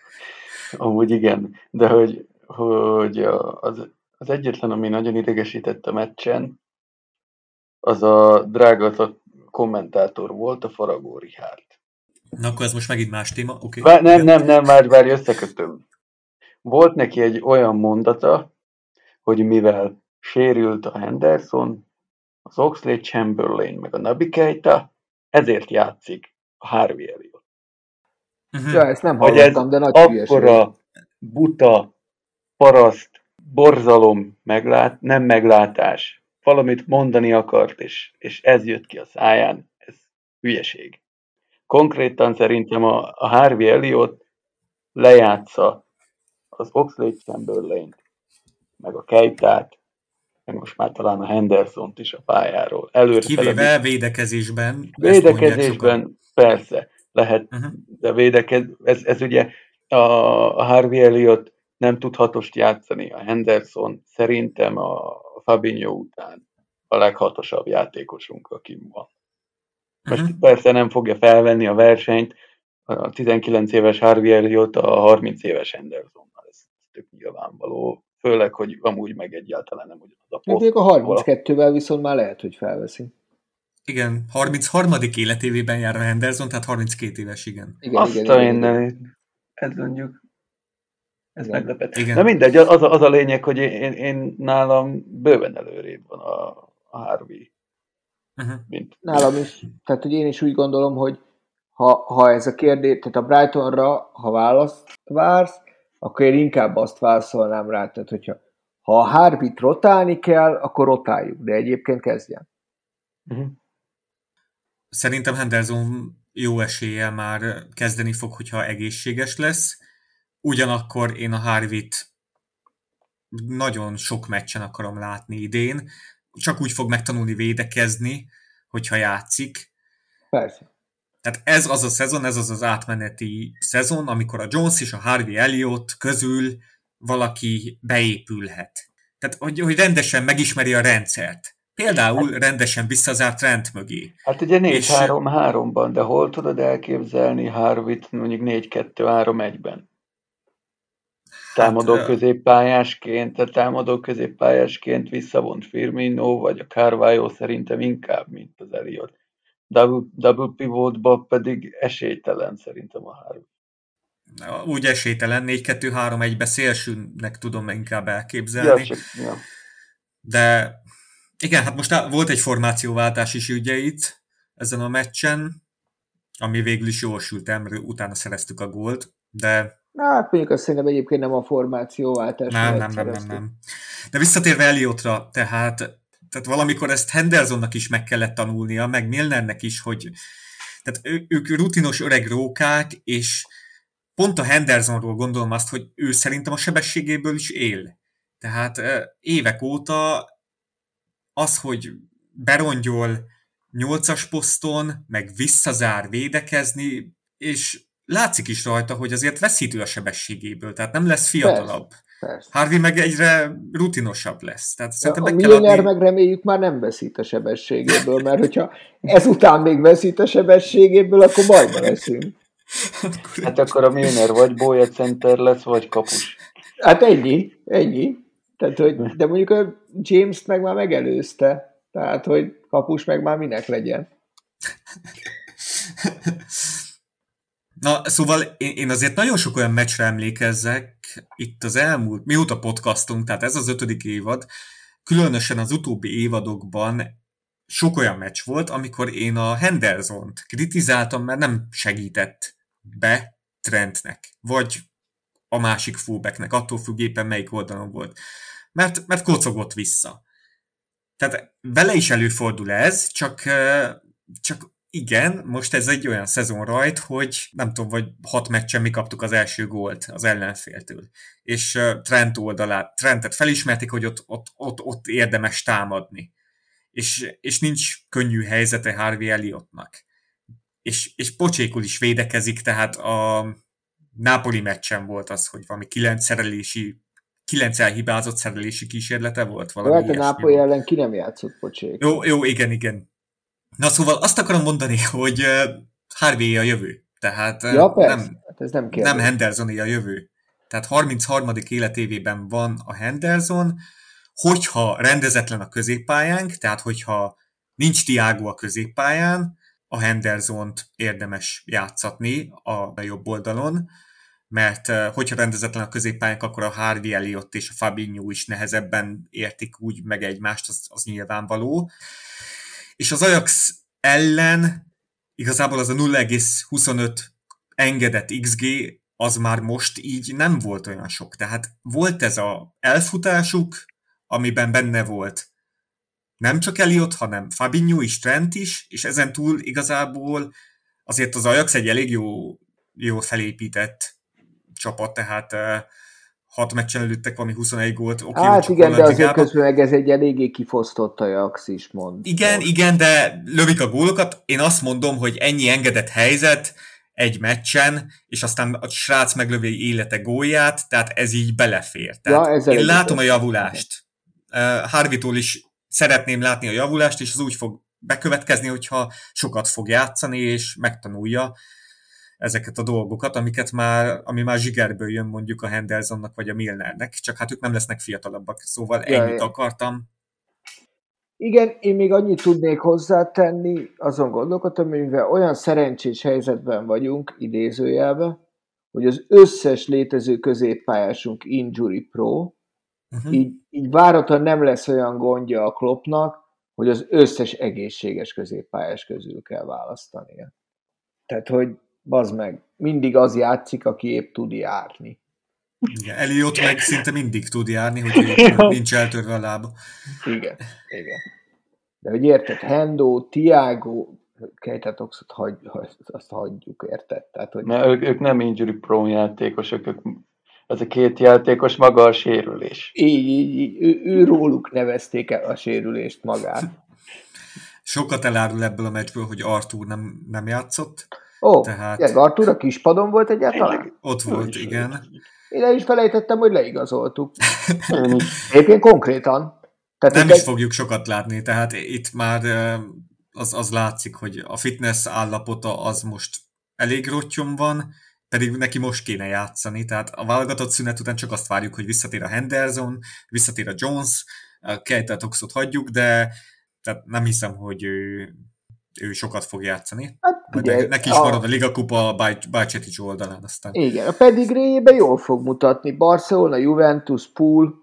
amúgy igen, de hogy hogy az, az egyetlen, ami nagyon idegesített a meccsen, az a drága kommentátor volt, a Faragó Richard. Na akkor ez most megint más téma, oké. Okay. Nem, nem, nem, már várj, összekötöm. Volt neki egy olyan mondata, hogy mivel sérült a Henderson, az Oxley Chamberlain meg a Nabi Keita, ezért játszik a Harvey Elliot. Uh-huh. Ja, ezt nem hallottam, de nagy akkora buta, paraszt, borzalom, meglát, nem meglátás, valamit mondani akart, és, és ez jött ki a száján, ez hülyeség. Konkrétan szerintem a, a Harvey Elliot lejátsza az Oxlade chamberlain meg a Keitát, meg most már talán a Henderson-t is a pályáról. Előre Kivéve védekezésben. Védekezésben persze lehet, uh-huh. de védekez, ez, ez ugye a, a Harvey Elliot nem tud hatost játszani. A Henderson szerintem a Fabinho után a leghatosabb játékosunk, aki van. Most uh-huh. persze nem fogja felvenni a versenyt a 19 éves Harvey Elliot a 30 éves Hendersonnal. Tök nyilvánvaló. Főleg, hogy amúgy meg egyáltalán nem ugyanaz a poszt. a 32-vel viszont már lehet, hogy felveszi. Igen, 33. életévében jár a Henderson, tehát 32 éves, igen. igen Azt igen, igen, igen. ez mondjuk ez igen. meglepett. Igen. De mindegy, az a, az a lényeg, hogy én, én nálam bőven előrébb van a, a Harvey. Uh-huh. Mint... Nálam is. Tehát, hogy én is úgy gondolom, hogy ha, ha ez a kérdés, tehát a Brightonra, ha választ vársz, akkor én inkább azt válaszolnám rá, tehát hogyha ha a Harvey-t rotálni kell, akkor rotáljuk, de egyébként kezdjen. Uh-huh. Szerintem Henderson jó eséllyel már kezdeni fog, hogyha egészséges lesz. Ugyanakkor én a Harvit nagyon sok meccsen akarom látni idén. Csak úgy fog megtanulni védekezni, hogyha játszik. Persze. Tehát ez az a szezon, ez az az átmeneti szezon, amikor a Jones és a Harvey Elliot közül valaki beépülhet. Tehát, hogy, hogy rendesen megismeri a rendszert. Például hát, rendesen visszazárt Trent mögé. Hát ugye 4-3-3-ban, de hol tudod elképzelni Harvey-t mondjuk 4-2-3-1-ben? Támadó hát, középpályásként, támadó középpályásként visszavont Firmino, vagy a Carvalho szerintem inkább, mint az Elliot. Double, double pivotba pedig esélytelen szerintem a Harvey. Úgy esélytelen, 4-2-3-1-be szélsőnek tudom inkább elképzelni. Ja, csak, ja. De igen, hát most volt egy formációváltás is ugye itt ezen a meccsen, ami végül is jól sült el, mert utána szereztük a gólt, de... Na, hát mondjuk azt szerintem egyébként nem a formációváltás. Nem, nem, nem, nem, nem. De visszatérve Eliotra, tehát, tehát valamikor ezt Hendersonnak is meg kellett tanulnia, meg Milnernek is, hogy tehát ő, ők rutinos öreg rókák, és pont a Hendersonról gondolom azt, hogy ő szerintem a sebességéből is él. Tehát évek óta az, hogy berongyol nyolcas poszton, meg visszazár védekezni, és látszik is rajta, hogy azért veszítő a sebességéből, tehát nem lesz fiatalabb. Persze, persze. Harvey meg egyre rutinosabb lesz. Tehát ja, a Milner adni... meg reméljük már nem veszít a sebességéből, mert hogyha ezután még veszít a sebességéből, akkor bajba leszünk. Hát akkor a Milner vagy Boya center lesz, vagy kapus. Hát ennyi, ennyi. Tehát, hogy, de mondjuk a James-t meg már megelőzte, tehát, hogy kapus meg már minek legyen. Na, szóval én, én azért nagyon sok olyan meccsre emlékezzek itt az elmúlt, mióta podcastunk, tehát ez az ötödik évad, különösen az utóbbi évadokban sok olyan meccs volt, amikor én a Henderson-t kritizáltam, mert nem segített be Trentnek, vagy a másik fullbacknek, attól függ éppen melyik oldalon volt mert, mert kocogott vissza. Tehát vele is előfordul ez, csak, csak igen, most ez egy olyan szezon rajt, hogy nem tudom, vagy hat meccsen mi kaptuk az első gólt az ellenféltől. És Trent oldalát, Trentet felismerték, hogy ott, ott, ott, ott érdemes támadni. És, és nincs könnyű helyzete Harvey Elliottnak. És, és pocsékul is védekezik, tehát a Napoli meccsen volt az, hogy valami kilenc szerelési kilenc elhibázott szerelési kísérlete volt valami Hát a Nápoly ellen ki nem játszott, pocsék. Jó, jó, igen, igen. Na szóval azt akarom mondani, hogy Harvey a jövő. Tehát ja, persze. nem, hát ez nem, nem henderson a jövő. Tehát 33. életévében van a Henderson, hogyha rendezetlen a középpályánk, tehát hogyha nincs Tiago a középpályán, a Henderson-t érdemes játszatni a jobb oldalon, mert hogyha rendezetlen a középpályánk, akkor a Harvey Elliott és a Fabinho is nehezebben értik úgy meg egymást, az, az nyilvánvaló. És az Ajax ellen igazából az a 0,25 engedett XG az már most így nem volt olyan sok. Tehát volt ez a elfutásuk, amiben benne volt nem csak Eliott, hanem Fabinho is, Trent is, és ezen túl igazából azért az Ajax egy elég jó, jó felépített csapat, tehát hat meccsen előttek valami 21 gólt. Okay, hát igen, de azért közben ez egy eléggé kifosztott Ajax is mond. Igen, most. igen, de lövik a gólokat. Én azt mondom, hogy ennyi engedett helyzet egy meccsen, és aztán a srác meglövi élete gólját, tehát ez így belefér. Tehát ja, én látom a javulást. Uh, Harvitól is szeretném látni a javulást, és az úgy fog bekövetkezni, hogyha sokat fog játszani, és megtanulja ezeket a dolgokat, amiket már, ami már zsigerből jön mondjuk a Hendersonnak vagy a Milnernek, csak hát ők nem lesznek fiatalabbak, szóval ja, ennyit ja. akartam. Igen, én még annyit tudnék hozzátenni, azon gondolkodtam, mivel olyan szerencsés helyzetben vagyunk, idézőjelbe, hogy az összes létező középpályásunk injury pro, uh-huh. így, így váratlan nem lesz olyan gondja a klopnak, hogy az összes egészséges középpályás közül kell választania. Tehát, hogy bazd meg, mindig az játszik, aki épp tud járni. Igen, Eliott meg szinte mindig tud járni, hogy nincs eltörve a lába. Igen, igen. De hogy érted, Hendo, Tiago, Kejtetoxot hagy, azt hagyjuk, érted? Tehát, hogy... Mert ők, ők nem injury prone játékosok, ők, ez a két játékos maga a sérülés. Így, így, így. Ő, ő róluk nevezték el a sérülést magát. Sokat elárul ebből a meccsből, hogy Artur nem, nem játszott. Ó, Tehát... Igen, Artur a kispadon volt egyáltalán? Ott volt, igen. Én el is felejtettem, hogy leigazoltuk. Egyébként konkrétan. Tehát nem is egy... fogjuk sokat látni, tehát itt már az, az látszik, hogy a fitness állapota az most elég rottyon van, pedig neki most kéne játszani, tehát a válogatott szünet után csak azt várjuk, hogy visszatér a Henderson, visszatér a Jones, a Keita Toxot hagyjuk, de tehát nem hiszem, hogy ő ő sokat fog játszani. Hát, ugye, neki is a... marad a Liga Kupa Bajcetic oldalán aztán. Igen, a pedigréjében jól fog mutatni. Barcelona, Juventus, Pool.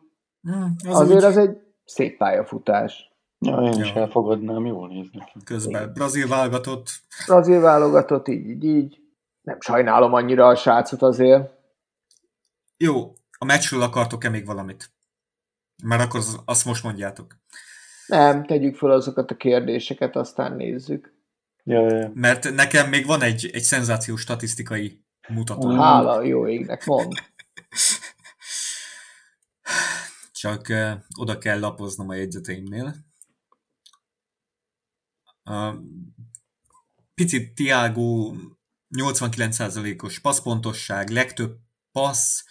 Hmm, az Azért úgy... az egy szép pályafutás. Ja, én ja. is elfogadnám, jól néz neki. Közben Igen. brazil válogatott. Brazil válogatott, így, így, így. Nem sajnálom annyira a srácot azért. Jó, a meccsről akartok-e még valamit? Mert akkor azt most mondjátok. Nem, tegyük fel azokat a kérdéseket, aztán nézzük. Ja, ja. Mert nekem még van egy, egy szenzációs statisztikai mutató. Hála jó égnek, mond. Csak uh, oda kell lapoznom a jegyzeteimnél. Uh, picit Tiago 89%-os passzpontosság, legtöbb passz,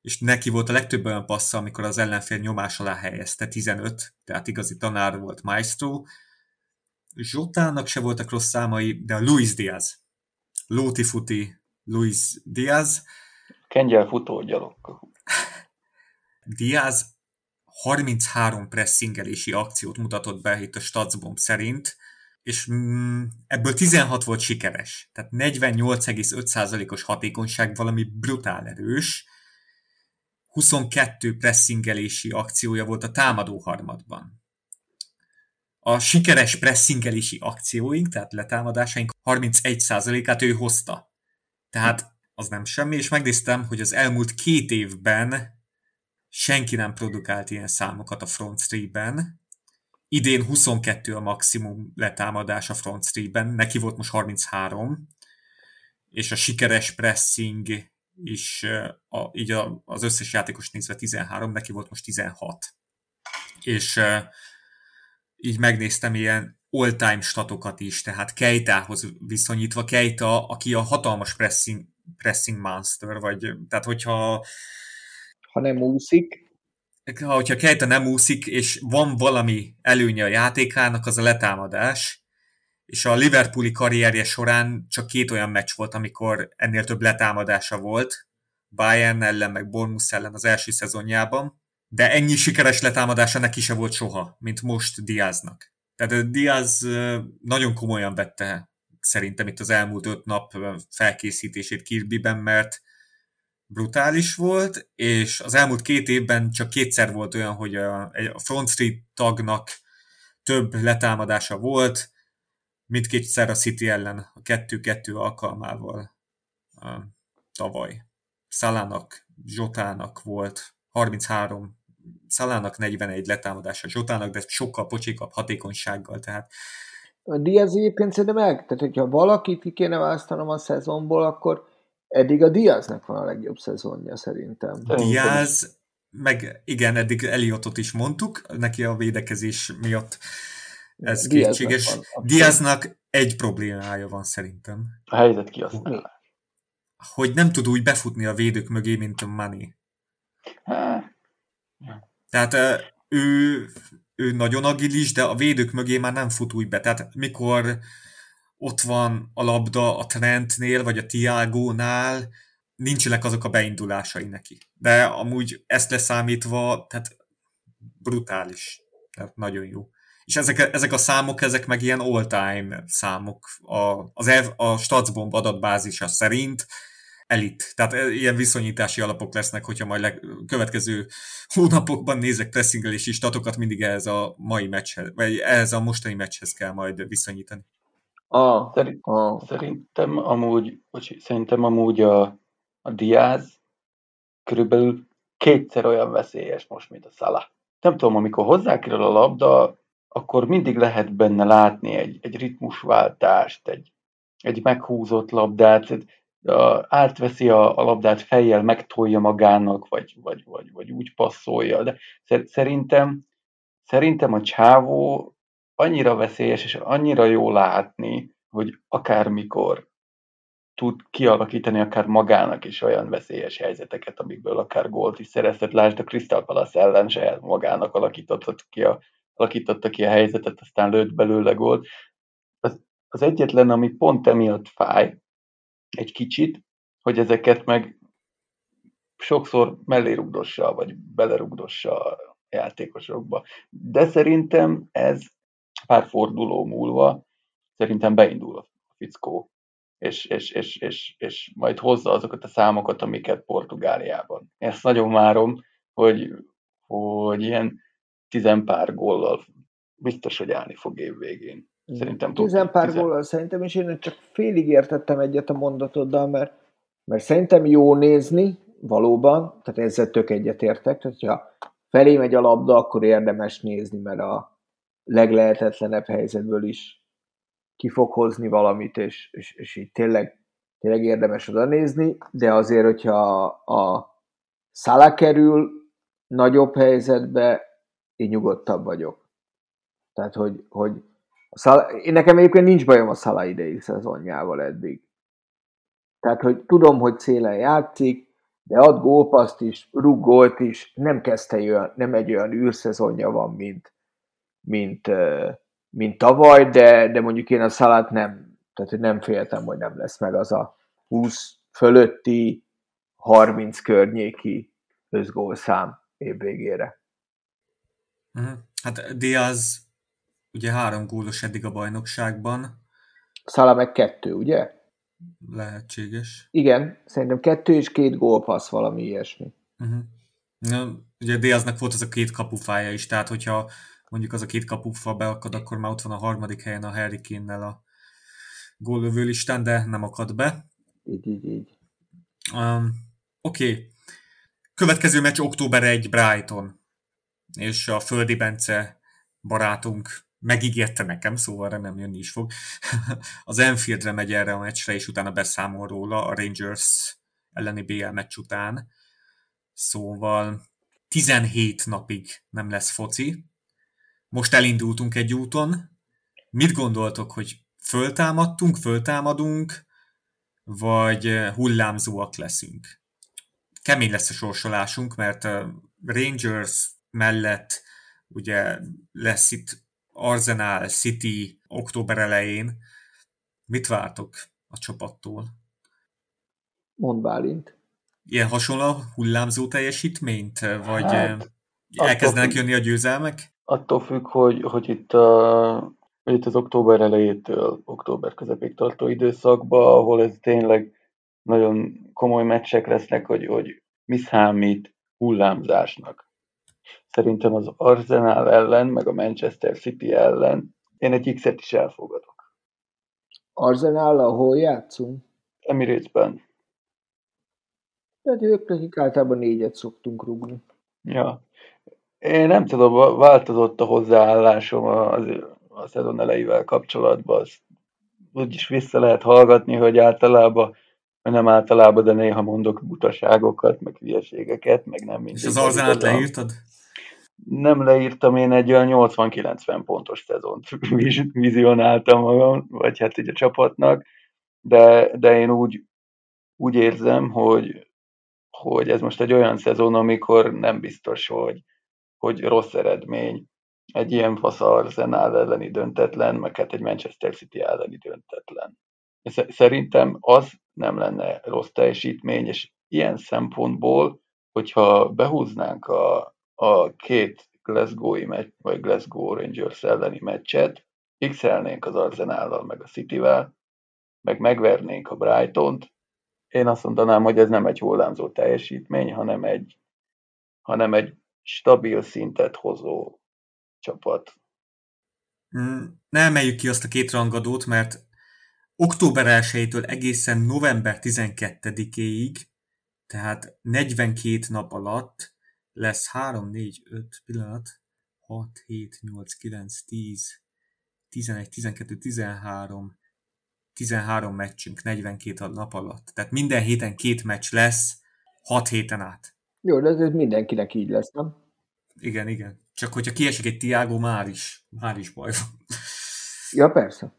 és neki volt a legtöbb olyan passza, amikor az ellenfél nyomás alá helyezte, 15, tehát igazi tanár volt Maestro. Zsotának se voltak rossz számai, de a Luis Diaz, Lóti Futi, Luis Diaz. Kengyel futó gyalog. Diaz 33 pressingelési akciót mutatott be itt a Statsbomb szerint, és mm, ebből 16 volt sikeres. Tehát 48,5%-os hatékonyság valami brutál erős, 22 pressingelési akciója volt a támadó harmadban. A sikeres pressingelési akcióink, tehát letámadásaink 31%-át ő hozta. Tehát az nem semmi, és megnéztem, hogy az elmúlt két évben senki nem produkált ilyen számokat a front three-ben. Idén 22 a maximum letámadás a front three-ben, neki volt most 33, és a sikeres pressing és a, így a, az összes játékos nézve 13, neki volt most 16. És így megnéztem ilyen all-time statokat is, tehát Keitához viszonyítva, Keita, aki a hatalmas pressing, pressing monster, vagy tehát hogyha ha nem úszik, ha, hogyha Keita nem úszik, és van valami előnye a játékának, az a letámadás, és a Liverpooli karrierje során csak két olyan meccs volt, amikor ennél több letámadása volt, Bayern ellen, meg Bournemouth ellen az első szezonjában, de ennyi sikeres letámadása neki se volt soha, mint most Diaznak. Tehát Diaz nagyon komolyan vette szerintem itt az elmúlt öt nap felkészítését Kirbyben, mert brutális volt, és az elmúlt két évben csak kétszer volt olyan, hogy a, a Front Street tagnak több letámadása volt, mindkétszer a City ellen, a 2-2 alkalmával a, tavaly. Szalának, Zsotának volt 33, Szalának 41 letámadása Zsotának, de sokkal pocsékabb hatékonysággal, tehát a Diaz egyébként szerintem el, tehát hogyha valakit ki kéne választanom a szezonból, akkor eddig a Diaznek van a legjobb szezonja szerintem. Diaz, meg igen, eddig Eliotot is mondtuk, neki a védekezés miatt ez Diaznak kétséges. Van, Diaznak egy problémája van szerintem. A helyzet kihasználás. Hogy nem tud úgy befutni a védők mögé, mint a Money. Tehát ő, ő nagyon agilis, de a védők mögé már nem fut úgy be. Tehát mikor ott van a labda a Trentnél, vagy a Tiago-nál, nincsenek azok a beindulásai neki. De amúgy ezt leszámítva, tehát brutális. Tehát nagyon jó. És ezek, ezek a számok, ezek meg ilyen all-time számok. A, az Ev, a Statsbomb adatbázisa szerint elit. Tehát e, ilyen viszonyítási alapok lesznek, hogyha majd leg, következő hónapokban nézek pressingelési statokat, mindig ehhez a mai meccshez, vagy ehhez a mostani meccshez kell majd viszonyítani. Ah, Szerint, ah. Szerintem amúgy, bocsi, szerintem amúgy a, a Diaz körülbelül kétszer olyan veszélyes most, mint a Salah. Nem tudom, amikor hozzákerül a labda, akkor mindig lehet benne látni egy, egy ritmusváltást, egy, egy meghúzott labdát, átveszi a, a labdát fejjel, megtolja magának, vagy, vagy, vagy, vagy úgy passzolja. De szerintem, szerintem a csávó annyira veszélyes, és annyira jó látni, hogy akármikor tud kialakítani akár magának is olyan veszélyes helyzeteket, amikből akár gólt is szerezhet. Lásd a Crystal Palace ellen se magának alakította ki a, alakította ki a helyzetet, aztán lőtt belőle gólt. Az, az egyetlen, ami pont emiatt fáj, egy kicsit, hogy ezeket meg sokszor mellé rugdossa, vagy belerugdossa a játékosokba. De szerintem ez pár forduló múlva szerintem beindul a fickó, és, és, és, és, és majd hozza azokat a számokat, amiket Portugáliában. Ezt nagyon várom, hogy, hogy ilyen tizenpár góllal biztos, hogy állni fog év Szerintem Tizen pár góllal szerintem, és én csak félig értettem egyet a mondatoddal, mert, mert szerintem jó nézni, valóban, tehát ezzel tök egyetértek, tehát ha felé megy a labda, akkor érdemes nézni, mert a leglehetetlenebb helyzetből is ki fog hozni valamit, és, és, és így tényleg, tényleg érdemes oda nézni, de azért, hogyha a szala kerül nagyobb helyzetbe, én nyugodtabb vagyok. Tehát, hogy, hogy a Szala, én nekem egyébként nincs bajom a Szala idei szezonjával eddig. Tehát, hogy tudom, hogy célen játszik, de ad gólpaszt is, rúg is, nem kezdte olyan, nem egy olyan űrszezonja van, mint, mint, mint tavaly, de, de mondjuk én a Szalát nem, tehát hogy nem féltem, hogy nem lesz meg az a 20 fölötti, 30 környéki összgólszám évvégére. Uh-huh. Hát Diaz ugye három gólos eddig a bajnokságban. Szala meg kettő, ugye? Lehetséges. Igen, szerintem kettő és két gólpassz, valami ilyesmi. Uh-huh. Na, ugye Diaznak volt az a két kapufája is, tehát hogyha mondjuk az a két kapufa beakad, akkor már ott van a harmadik helyen a Harry Kane-nel a góllövő listán, de nem akad be. Így, így, így. Um, Oké. Okay. Következő meccs október 1 Brighton. És a Földi Bence barátunk megígérte nekem, szóval remélem jönni is fog. az Enfieldre megy erre a meccsre, és utána beszámol róla a Rangers elleni BL meccs után. Szóval 17 napig nem lesz foci. Most elindultunk egy úton. Mit gondoltok, hogy föltámadtunk, föltámadunk, vagy hullámzóak leszünk? Kemény lesz a sorsolásunk, mert a Rangers mellett ugye lesz itt Arsenal, City október elején. Mit vártok a csapattól? Mond Bálint. Ilyen hasonló hullámzó teljesítményt? Vagy hát, elkezdenek jönni a győzelmek? Attól függ, hogy, hogy itt a hogy itt az október elejétől október közepéig tartó időszakban, ahol ez tényleg nagyon komoly meccsek lesznek, hogy, hogy mi számít hullámzásnak. Szerintem az Arsenal ellen, meg a Manchester City ellen én egy X-et is elfogadok. Arsenal, ahol játszunk? Emirates-ben. Tehát ők nekik általában négyet szoktunk rúgni. Ja. Én nem tudom, változott a hozzáállásom az, a szezon elejével kapcsolatban. Azt úgyis vissza lehet hallgatni, hogy általában, nem általában, de néha mondok butaságokat, meg hülyeségeket, meg nem mindig. És az arzenát leírtad? Nem leírtam, én egy olyan 80-90 pontos szezont vizionáltam magam, vagy hát így a csapatnak, de, de én úgy, úgy érzem, hogy, hogy ez most egy olyan szezon, amikor nem biztos, hogy, hogy rossz eredmény egy ilyen fasz Arsenal elleni döntetlen, meg hát egy Manchester City elleni döntetlen. Szerintem az nem lenne rossz teljesítmény, és ilyen szempontból, hogyha behúznánk a, a két Glasgow-i meccs, vagy Glasgow Rangers elleni meccset, x az Arsenal meg a City-vel, meg megvernénk a Brighton-t, én azt mondanám, hogy ez nem egy hullámzó teljesítmény, hanem egy, hanem egy stabil szintet hozó csapat. Mm, ne emeljük ki azt a két rangadót, mert október 1-től egészen november 12-éig, tehát 42 nap alatt lesz 3, 4, 5 pillanat, 6, 7, 8, 9, 10, 11, 12, 13, 13 meccsünk 42 nap alatt. Tehát minden héten két meccs lesz, 6 héten át. Jó, de ez mindenkinek így lesz, nem? Igen, igen. Csak hogyha kiesik egy Tiago, már is, már is baj van. Ja, persze.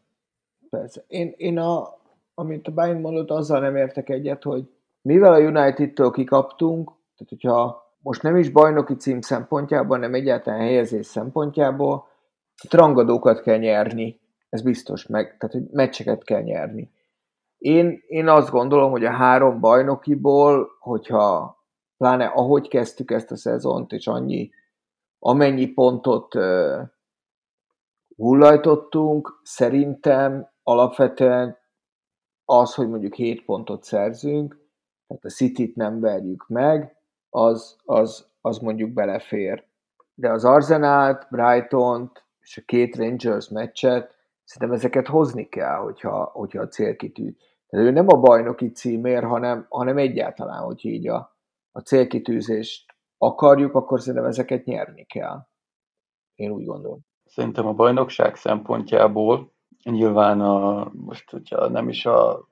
Persze. Én, én a, amit a Bayern mondott, azzal nem értek egyet, hogy mivel a United-től kikaptunk, tehát hogyha most nem is bajnoki cím szempontjából, hanem egyáltalán helyezés szempontjából, rangadókat kell nyerni, ez biztos, meg, tehát hogy meccseket kell nyerni. Én, én azt gondolom, hogy a három bajnokiból, hogyha pláne ahogy kezdtük ezt a szezont, és annyi amennyi pontot hullajtottunk, szerintem alapvetően az, hogy mondjuk 7 pontot szerzünk, tehát a City-t nem verjük meg, az, az, az mondjuk belefér. De az Arsenal, Brighton-t és a két Rangers meccset, szerintem ezeket hozni kell, hogyha, hogyha a célkitű. Tehát ő nem a bajnoki címér, hanem, hanem egyáltalán, hogy így a, a célkitűzést akarjuk, akkor szerintem ezeket nyerni kell. Én úgy gondolom. Szerintem a bajnokság szempontjából nyilván a, most, hogyha nem is a,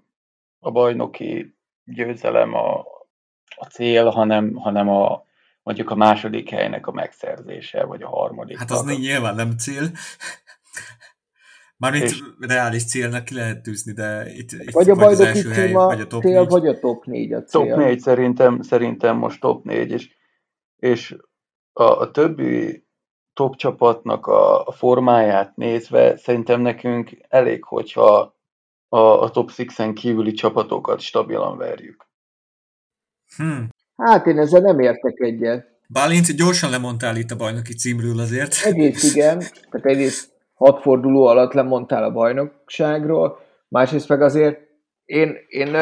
a bajnoki győzelem a, a cél, hanem, hanem a, mondjuk a második helynek a megszerzése, vagy a harmadik. Hát az nem nyilván nem cél. Mármint és... reális célnak ki lehet tűzni, de itt, itt vagy a bajnoki cím a vagy a top cél, 4. vagy a top 4 a cél. Top 4 szerintem, szerintem most top 4, és és a, a többi top csapatnak a, a formáját nézve szerintem nekünk elég, hogyha a, a top 6-en kívüli csapatokat stabilan verjük. Hmm. Hát én ezzel nem értek egyet. Bálint, gyorsan lemondtál itt a bajnoki címről azért. Egész igen, tehát egész hat forduló alatt lemondtál a bajnokságról, másrészt meg azért én, én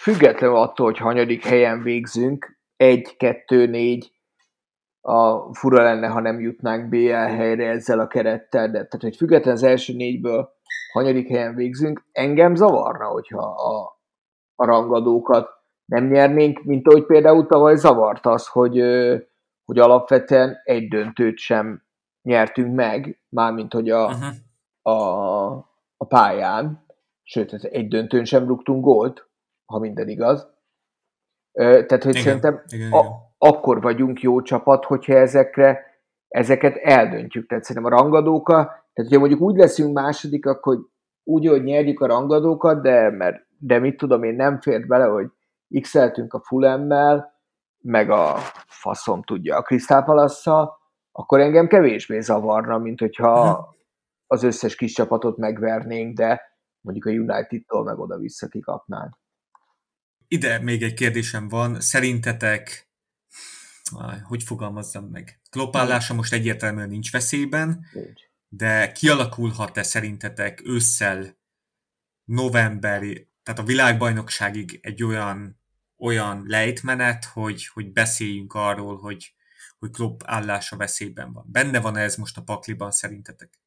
függetlenül attól, hogy hanyadik helyen végzünk, egy, kettő, négy, a fura lenne, ha nem jutnánk BL helyre ezzel a kerettel, de tehát, hogy független az első négyből hanyadik helyen végzünk, engem zavarna, hogyha a, a rangadókat nem nyernénk, mint ahogy például tavaly zavart az, hogy, hogy alapvetően egy döntőt sem nyertünk meg, mármint hogy a, uh-huh. a, a pályán, sőt, egy döntőn sem rúgtunk gólt, ha minden igaz. Tehát, hogy igen, szerintem igen, a, igen akkor vagyunk jó csapat, hogyha ezekre, ezeket eldöntjük. Tehát szerintem a rangadóka, tehát hogyha mondjuk úgy leszünk második, akkor úgy, hogy nyerjük a rangadókat, de, mert, de mit tudom én, nem fért bele, hogy x a Fulemmel, meg a faszom tudja, a Crystal palace akkor engem kevésbé zavarna, mint hogyha az összes kis csapatot megvernénk, de mondjuk a United-tól meg oda-vissza kikapnánk. Ide még egy kérdésem van. Szerintetek hogy fogalmazzam meg? Klopp állása most egyértelműen nincs veszélyben, de kialakulhat-e szerintetek ősszel novemberi tehát a világbajnokságig egy olyan, olyan lejtmenet, hogy, hogy beszéljünk arról, hogy, hogy Klopp állása veszélyben van. Benne van ez most a pakliban szerintetek?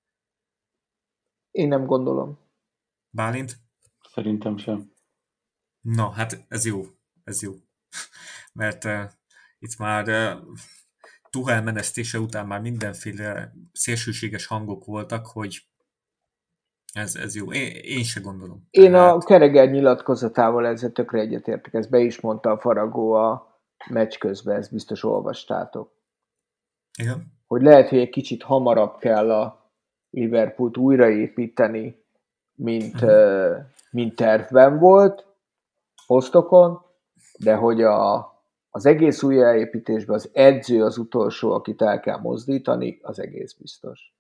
Én nem gondolom. Bálint? Szerintem sem. Na, hát ez jó. Ez jó. Mert uh, itt már uh, Tuhel menesztése után már mindenféle szélsőséges hangok voltak, hogy ez, ez jó. Én, én se gondolom. Én Tehát... a Kereger nyilatkozatával ezzel tökre egyetértek. Ezt be is mondta a Faragó a meccs közben, ezt biztos olvastátok. Igen. Hogy lehet, hogy egy kicsit hamarabb kell a Liverpoolt újraépíteni, mint, uh-huh. mint tervben volt, posztokon, de hogy a, az egész újjáépítésben az edző az utolsó, akit el kell mozdítani, az egész biztos.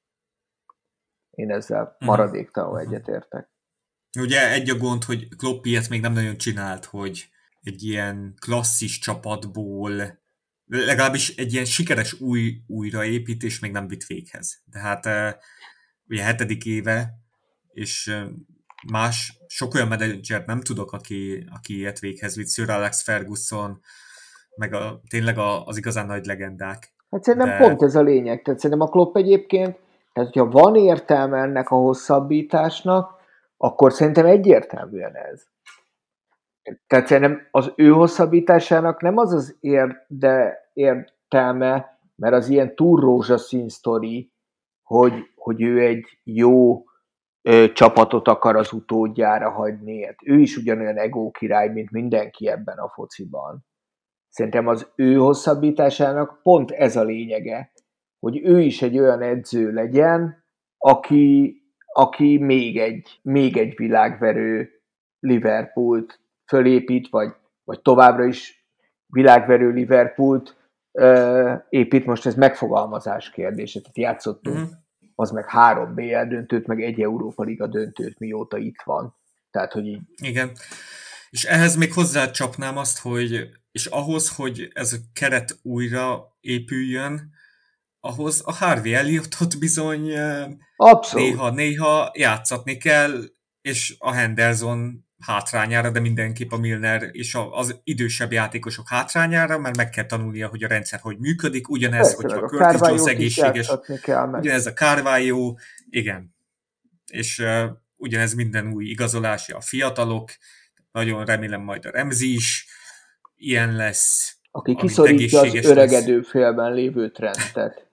Én ezzel mhm. maradéktalanul uh-huh. egyetértek. Ugye egy a gond, hogy Klopp ilyet még nem nagyon csinált, hogy egy ilyen klasszis csapatból legalábbis egy ilyen sikeres új újraépítés még nem vitt véghez. De hát ugye hetedik éve, és más, sok olyan menedzsert nem tudok, aki, aki ilyet véghez vitt, Sir Alex Ferguson, meg a, tényleg a, az igazán nagy legendák. Hát szerintem de... pont ez a lényeg. Tehát szerintem a Klopp egyébként, tehát hogyha van értelme ennek a hosszabbításnak, akkor szerintem egyértelműen ez. Tehát szerintem az ő hosszabbításának nem az az érde, értelme, mert az ilyen túl rózsaszín sztori, hogy, hogy ő egy jó ö, csapatot akar az utódjára hagyni. Hát ő is ugyanolyan ego király, mint mindenki ebben a fociban. Szerintem az ő hosszabbításának pont ez a lényege, hogy ő is egy olyan edző legyen, aki, aki még egy, még egy világverő Liverpoolt fölépít, vagy, vagy továbbra is világverő Liverpoolt ö, épít. Most ez megfogalmazás kérdése. Tehát játszottunk uh-huh. az meg három BL döntőt, meg egy Európa Liga döntőt, mióta itt van. Tehát, hogy így... Igen. És ehhez még hozzácsapnám azt, hogy és ahhoz, hogy ez a keret újra épüljön, ahhoz a Harvey Elliotot bizony néha-néha játszatni kell, és a Henderson hátrányára, de mindenképp a Milner és az idősebb játékosok hátrányára, mert meg kell tanulnia, hogy a rendszer hogy működik, ugyanez, Persze, hogyha a Curtis Jones egészséges, ugyanez a Carvalho, igen. És uh, ugyanez minden új igazolási a fiatalok, nagyon remélem majd a Remzi is ilyen lesz. Aki kiszorítja az öregedő lesz. félben lévő trendet.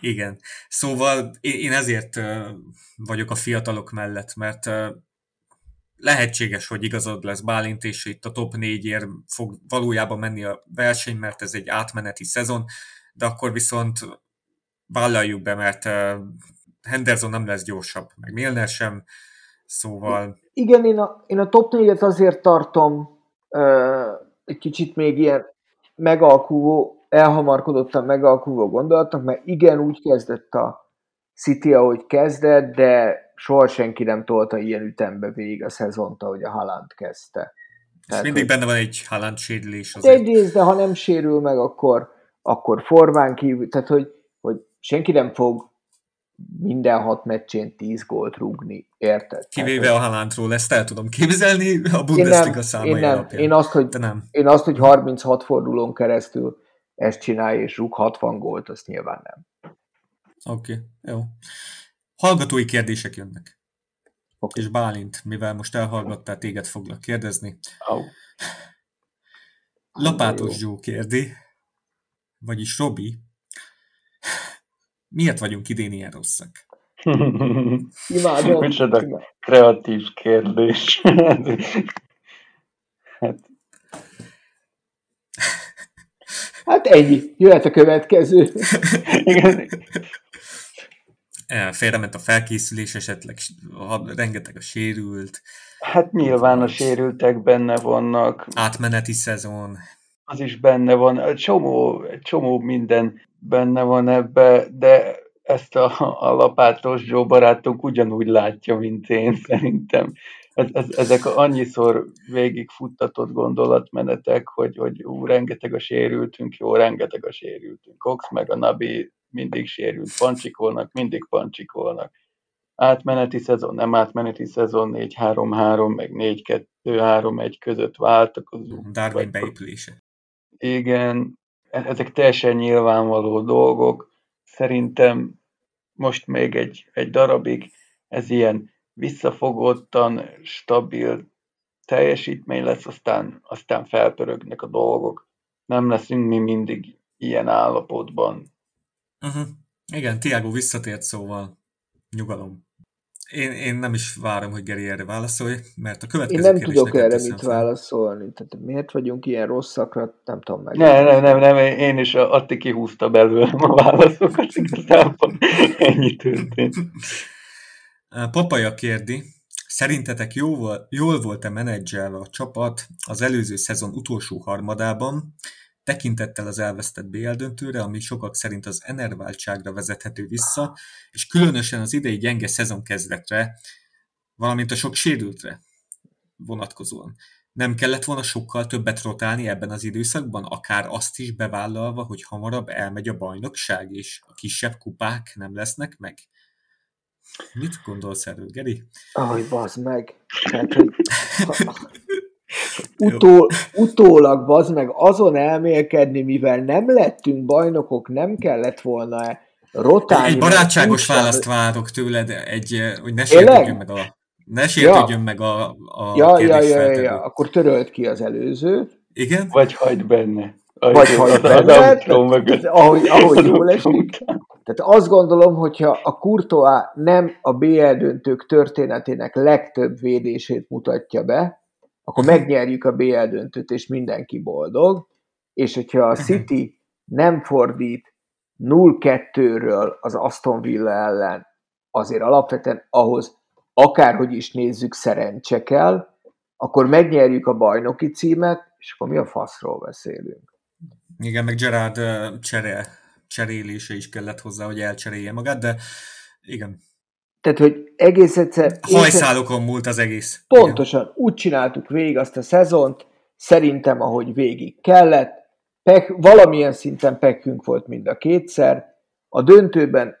Igen. Szóval én ezért vagyok a fiatalok mellett, mert lehetséges, hogy igazad lesz Bálint, és itt a top négyért fog valójában menni a verseny, mert ez egy átmeneti szezon, de akkor viszont vállaljuk be, mert Henderson nem lesz gyorsabb, meg Milner sem, szóval... Igen, én a, én a top négyet azért tartom uh, egy kicsit még ilyen megalkuvó elhamarkodottan megalkuló gondolatnak, mert igen, úgy kezdett a City, ahogy kezdett, de soha senki nem tolta ilyen ütembe végig a szezont, ahogy a Haaland kezdte. Tehát, mindig benne van egy Haaland sérülés. Azért. Egyrészt, de ha nem sérül meg, akkor, akkor formán kívül, tehát hogy, hogy senki nem fog minden hat meccsén tíz gólt rúgni, érted? Kivéve tehát, a Haalandról, ezt el tudom képzelni a Bundesliga számai én nem, alapján. Én azt, hogy, nem. én azt, hogy 36 fordulón keresztül ezt csinálja, és rúg 60 gólt, azt nyilván nem. Oké, okay, jó. Hallgatói kérdések jönnek. Okay. És Bálint, mivel most elhallgattál, téged foglak kérdezni. Oh. Lapátos Joe kérdi, vagyis Robi, miért vagyunk idén ilyen rosszak? Imádom. Micsoda kreatív kérdés. hát Hát ennyi. Jöhet a következő. Igen. Félrement a felkészülés, esetleg rengeteg a sérült. Hát nyilván a sérültek benne vannak. Átmeneti szezon. Az is benne van. Egy csomó, egy csomó minden benne van ebbe, de ezt a, a lapátos Joe barátunk ugyanúgy látja, mint én szerintem ez, ez, ezek annyiszor végigfuttatott gondolatmenetek, hogy, hogy ú, rengeteg a sérültünk, jó, rengeteg a sérültünk. Cox meg a Nabi mindig sérült, pancsikolnak, mindig pancsikolnak. átmeneti szezon, nem átmeneti szezon, 4-3-3, meg 4-2-3-1 között váltakozunk. Darwin beépülése. Igen, e-, ezek teljesen nyilvánvaló dolgok. Szerintem most még egy, egy darabig ez ilyen visszafogottan, stabil teljesítmény lesz, aztán, aztán felpörögnek a dolgok. Nem leszünk mi mindig ilyen állapotban. Uh-huh. Igen, Tiago visszatért szóval. Nyugalom. Én, én nem is várom, hogy Geri erre válaszolj, mert a következő Én nem tudok erre mit fel. válaszolni. Tehát miért vagyunk ilyen rosszakra, nem tudom meg. Nem, nem, nem, nem, én is a Atti kihúzta belőlem a válaszokat, igazából ennyi történt. Papaja kérdi, szerintetek jól, jól volt-e menedzselve a csapat az előző szezon utolsó harmadában, tekintettel az elvesztett BL döntőre, ami sokak szerint az enerváltságra vezethető vissza, és különösen az idei gyenge szezon kezdetre, valamint a sok sérültre vonatkozóan. Nem kellett volna sokkal többet rotálni ebben az időszakban, akár azt is bevállalva, hogy hamarabb elmegy a bajnokság, és a kisebb kupák nem lesznek meg? Mit gondolsz erről, Geri? Ahogy bazd meg. Tehát, hogy Utól, utólag bazd meg azon elmélkedni, mivel nem lettünk bajnokok, nem kellett volna rotálni. Egy barátságos választ várok tőled, egy, hogy ne sértődjön meg a ne sértődjön ja. meg a, a ja, ja, ja, ja, ja, akkor törölt ki az előzőt. Igen? Vagy hagyd benne. Vagy benne, tehát, ahogy, ahogy jól esik. Tehát azt gondolom, hogyha a Courtois nem a BL döntők történetének legtöbb védését mutatja be, akkor megnyerjük a BL döntőt, és mindenki boldog, és hogyha a City nem fordít 0-2-ről az Aston Villa ellen, azért alapvetően ahhoz akárhogy is nézzük, szerencse kell, akkor megnyerjük a bajnoki címet, és akkor mi a faszról beszélünk. Igen, meg Gerard csere, cserélése is kellett hozzá, hogy elcserélje magát, de igen, tehát, hogy egész egyszer... Hajszálokon múlt az egész. Pontosan. Igen. Úgy csináltuk végig azt a szezont, szerintem, ahogy végig kellett. Pek, valamilyen szinten pekünk volt mind a kétszer. A döntőben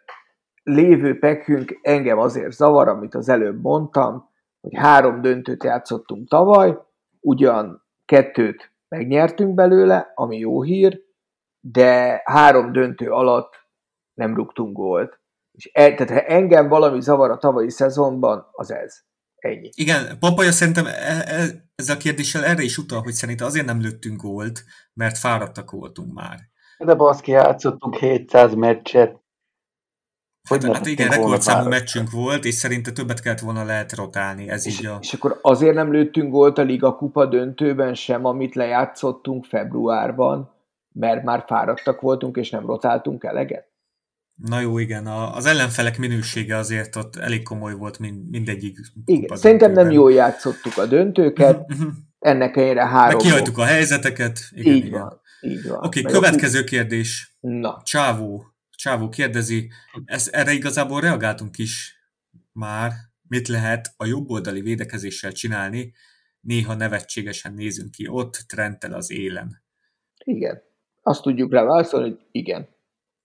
lévő pekünk engem azért zavar, amit az előbb mondtam, hogy három döntőt játszottunk tavaly, ugyan kettőt megnyertünk belőle, ami jó hír, de három döntő alatt nem rúgtunk gólt. És e, tehát ha engem valami zavar a tavalyi szezonban, az ez. Ennyi. Igen, Papaja szerintem e, e, ezzel a kérdéssel erre is utal, hogy szerintem azért nem lőttünk gólt, mert fáradtak voltunk már. De baszki, játszottunk 700 meccset. Hogy hát, hát igen, rekordszámú meccsünk volt, és szerintem többet kellett volna lehet rotálni, ez és, így a... És akkor azért nem lőttünk gólt a Liga Kupa döntőben sem, amit lejátszottunk februárban, mert már fáradtak voltunk, és nem rotáltunk eleget? Na jó, igen, a, az ellenfelek minősége azért ott elég komoly volt mind, mindegyik. Igen, szerintem nem jól játszottuk a döntőket, mhm, ennek ellenére három... Meg a helyzeteket. Igen, így igen. van, így van. Oké, okay, következő a... kérdés. Na. Csávó, Csávó kérdezi, ez, erre igazából reagáltunk is már, mit lehet a jobboldali védekezéssel csinálni, néha nevetségesen nézünk ki ott, Trenttel az élen. Igen. Azt tudjuk rá válaszolni, hogy igen.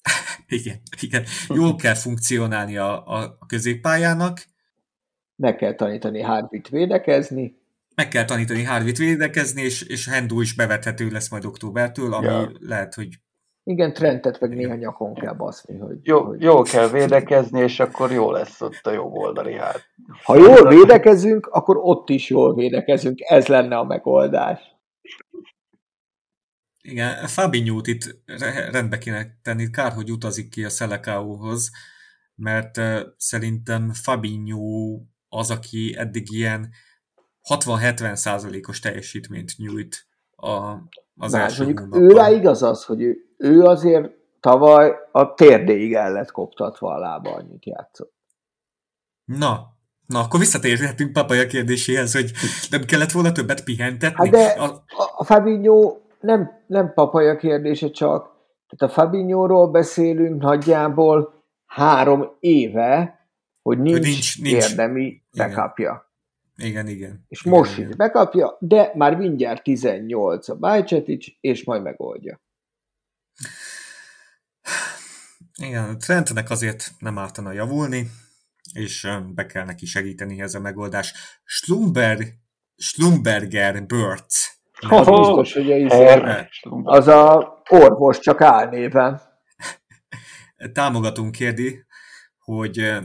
igen, igen. Jól kell funkcionálni a, a középpályának. Meg kell tanítani Harvit védekezni. Meg kell tanítani Harvit védekezni, és, és Hendú is bevethető lesz majd októbertől, ami ja. lehet, hogy igen, Trentet meg néha nyakon kell baszni. Hogy, jó, hogy... Jól kell védekezni, és akkor jó lesz ott a jobb oldali hát. Ha jól védekezünk, akkor ott is jól védekezünk. Ez lenne a megoldás. Igen, Fabinho-t itt rendbe kéne tenni, kár, hogy utazik ki a Szelekauhoz, mert szerintem Fabinho az, aki eddig ilyen 60-70 százalékos teljesítményt nyújt a, az Már első mondjuk ő rá igaz az, hogy ő, ő azért tavaly a térdéig el lett koptatva a lába, annyit játszott. Na, Na, akkor visszatérhetünk Papaja kérdéséhez, hogy nem kellett volna többet pihentetni. Hát de a, a Fabinho nem, nem papaja kérdése csak, tehát a Fabinho-ról beszélünk nagyjából három éve, hogy nincs, hogy nincs, nincs. érdemi bekapja. Igen, igen. És igen, most is bekapja, de már mindjárt 18 a Bajcetic, és majd megoldja. Igen, Trentnek azért nem ártana javulni. és be kell neki segíteni ez a megoldás. Slumberg, Slumberger Burt. Az biztos, hogy a az a orvos csak álnéven. Támogatunk kérdi, hogy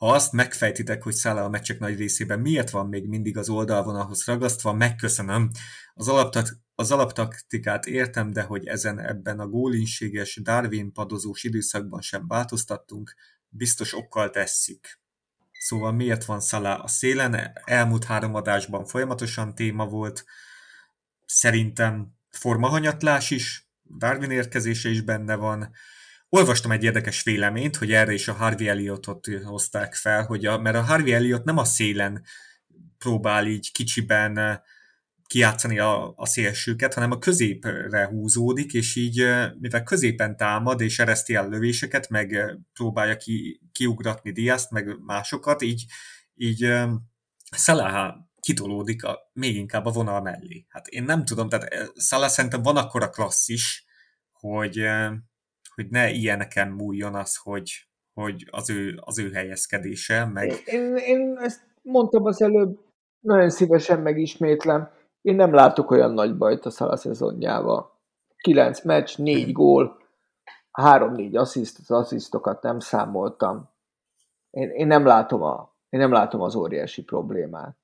ha azt megfejtitek, hogy Szála a meccsek nagy részében miért van még mindig az oldalvonalhoz ragasztva, megköszönöm. Az, alaptak, az alaptaktikát értem, de hogy ezen ebben a gólinséges Darwin padozós időszakban sem változtattunk, biztos okkal tesszük. Szóval miért van Szalá a szélen? Elmúlt három adásban folyamatosan téma volt. Szerintem formahanyatlás is, Darwin érkezése is benne van. Olvastam egy érdekes véleményt, hogy erre is a Harvey Elliotot hozták fel, hogy a, mert a Harvey Elliot nem a szélen próbál így kicsiben kiátszani a, a szélsőket, hanem a középre húzódik, és így, mivel középen támad, és ereszti el lövéseket, meg próbálja ki, kiugratni Diaszt, meg másokat, így, így Salah kitolódik a, még inkább a vonal mellé. Hát én nem tudom, tehát Salah szerintem van akkora klasszis, hogy, hogy ne ilyeneken múljon az, hogy, hogy az ő, az ő helyezkedése, meg... Én, én ezt mondtam az előbb, nagyon szívesen megismétlem, én nem látok olyan nagy bajt a Szala szezonjával. 9 meccs, 4 gól, 3-4 assziszt, az asszisztokat nem számoltam. Én, én, nem látom a, én nem látom az óriási problémát.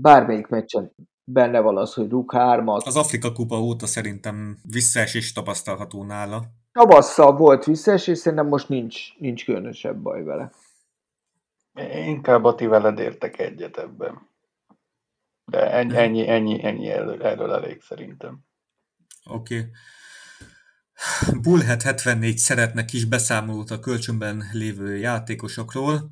Bármelyik meccsen benne van az, hogy rúg hármat. Az Afrika kupa óta szerintem visszaesés tapasztalható nála. Tavasszal volt visszaesés, szerintem most nincs, nincs különösebb baj vele. Inkább a ti veled értek egyet ebben. De ennyi, ennyi, ennyi, ennyi erről, erről elég szerintem. Oké. Okay. Bullhead 74 szeretne kis beszámolót a kölcsönben lévő játékosokról.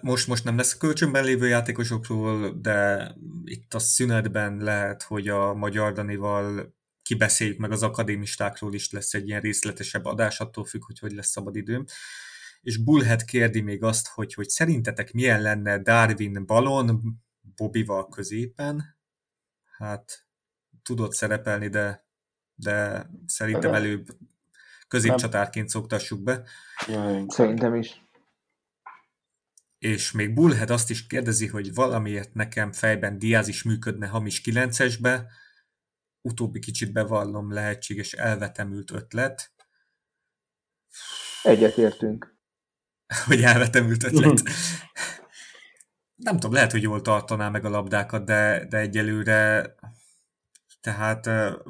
Most, most nem lesz a kölcsönben lévő játékosokról, de itt a szünetben lehet, hogy a Magyar Danival kibeszéljük meg az akadémistákról is lesz egy ilyen részletesebb adás, attól függ, hogy hogy lesz szabad időm. És Bullhead kérdi még azt, hogy, hogy szerintetek milyen lenne Darwin balon, Bobival középen, hát tudott szerepelni, de, de szerintem előbb középcsatárként szoktassuk be. Szerintem is. És még Bullhead azt is kérdezi, hogy valamiért nekem fejben Diaz is működne hamis 9-esbe, utóbbi kicsit bevallom lehetséges elvetemült ötlet. Egyetértünk. hogy elvetemült ötlet. nem tudom, lehet, hogy jól tartaná meg a labdákat, de, de egyelőre tehát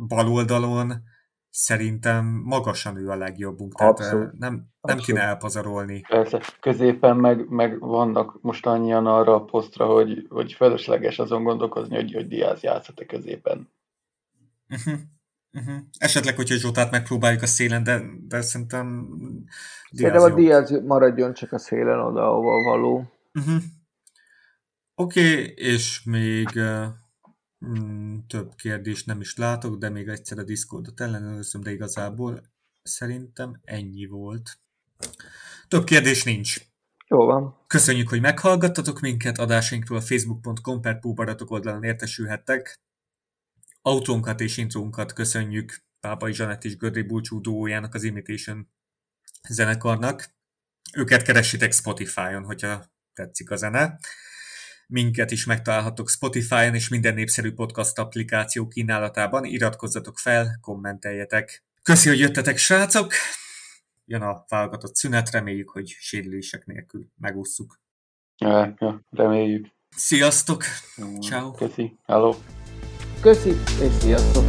bal oldalon szerintem magasan ő a legjobbunk. Tehát Abszolút. nem, nem Abszolút. kéne elpazarolni. Persze, középen meg, meg vannak most annyian arra a posztra, hogy, hogy fölösleges azon gondolkozni, hogy, hogy Diaz játszhat-e középen. Uh-huh. Uh-huh. Esetleg, hogyha Zsotát megpróbáljuk a szélen, de, de szerintem Diaz Szerintem a Diaz maradjon csak a szélen oda, ahova való. Uh-huh. Oké, okay, és még mm, több kérdést nem is látok, de még egyszer a Discordot ellenőrzöm, de igazából szerintem ennyi volt. Több kérdés nincs. Jó van. Köszönjük, hogy meghallgattatok minket, adásainkról a facebook.com per oldalon értesülhettek. Autónkat és intrónkat köszönjük Pápai Zsanett és Gödri Bulcsú duójának az Imitation zenekarnak. Őket keresitek Spotify-on, hogyha tetszik a zene. Minket is megtalálhatok Spotify-on és minden népszerű podcast applikáció kínálatában. Iratkozzatok fel, kommenteljetek. Köszi, hogy jöttetek, srácok! Jön a válogatott szünet, reméljük, hogy sérülések nélkül megússzuk. Ja, ja, reméljük. Sziasztok! Ciao. Köszi, hello! Köszi, és sziasztok!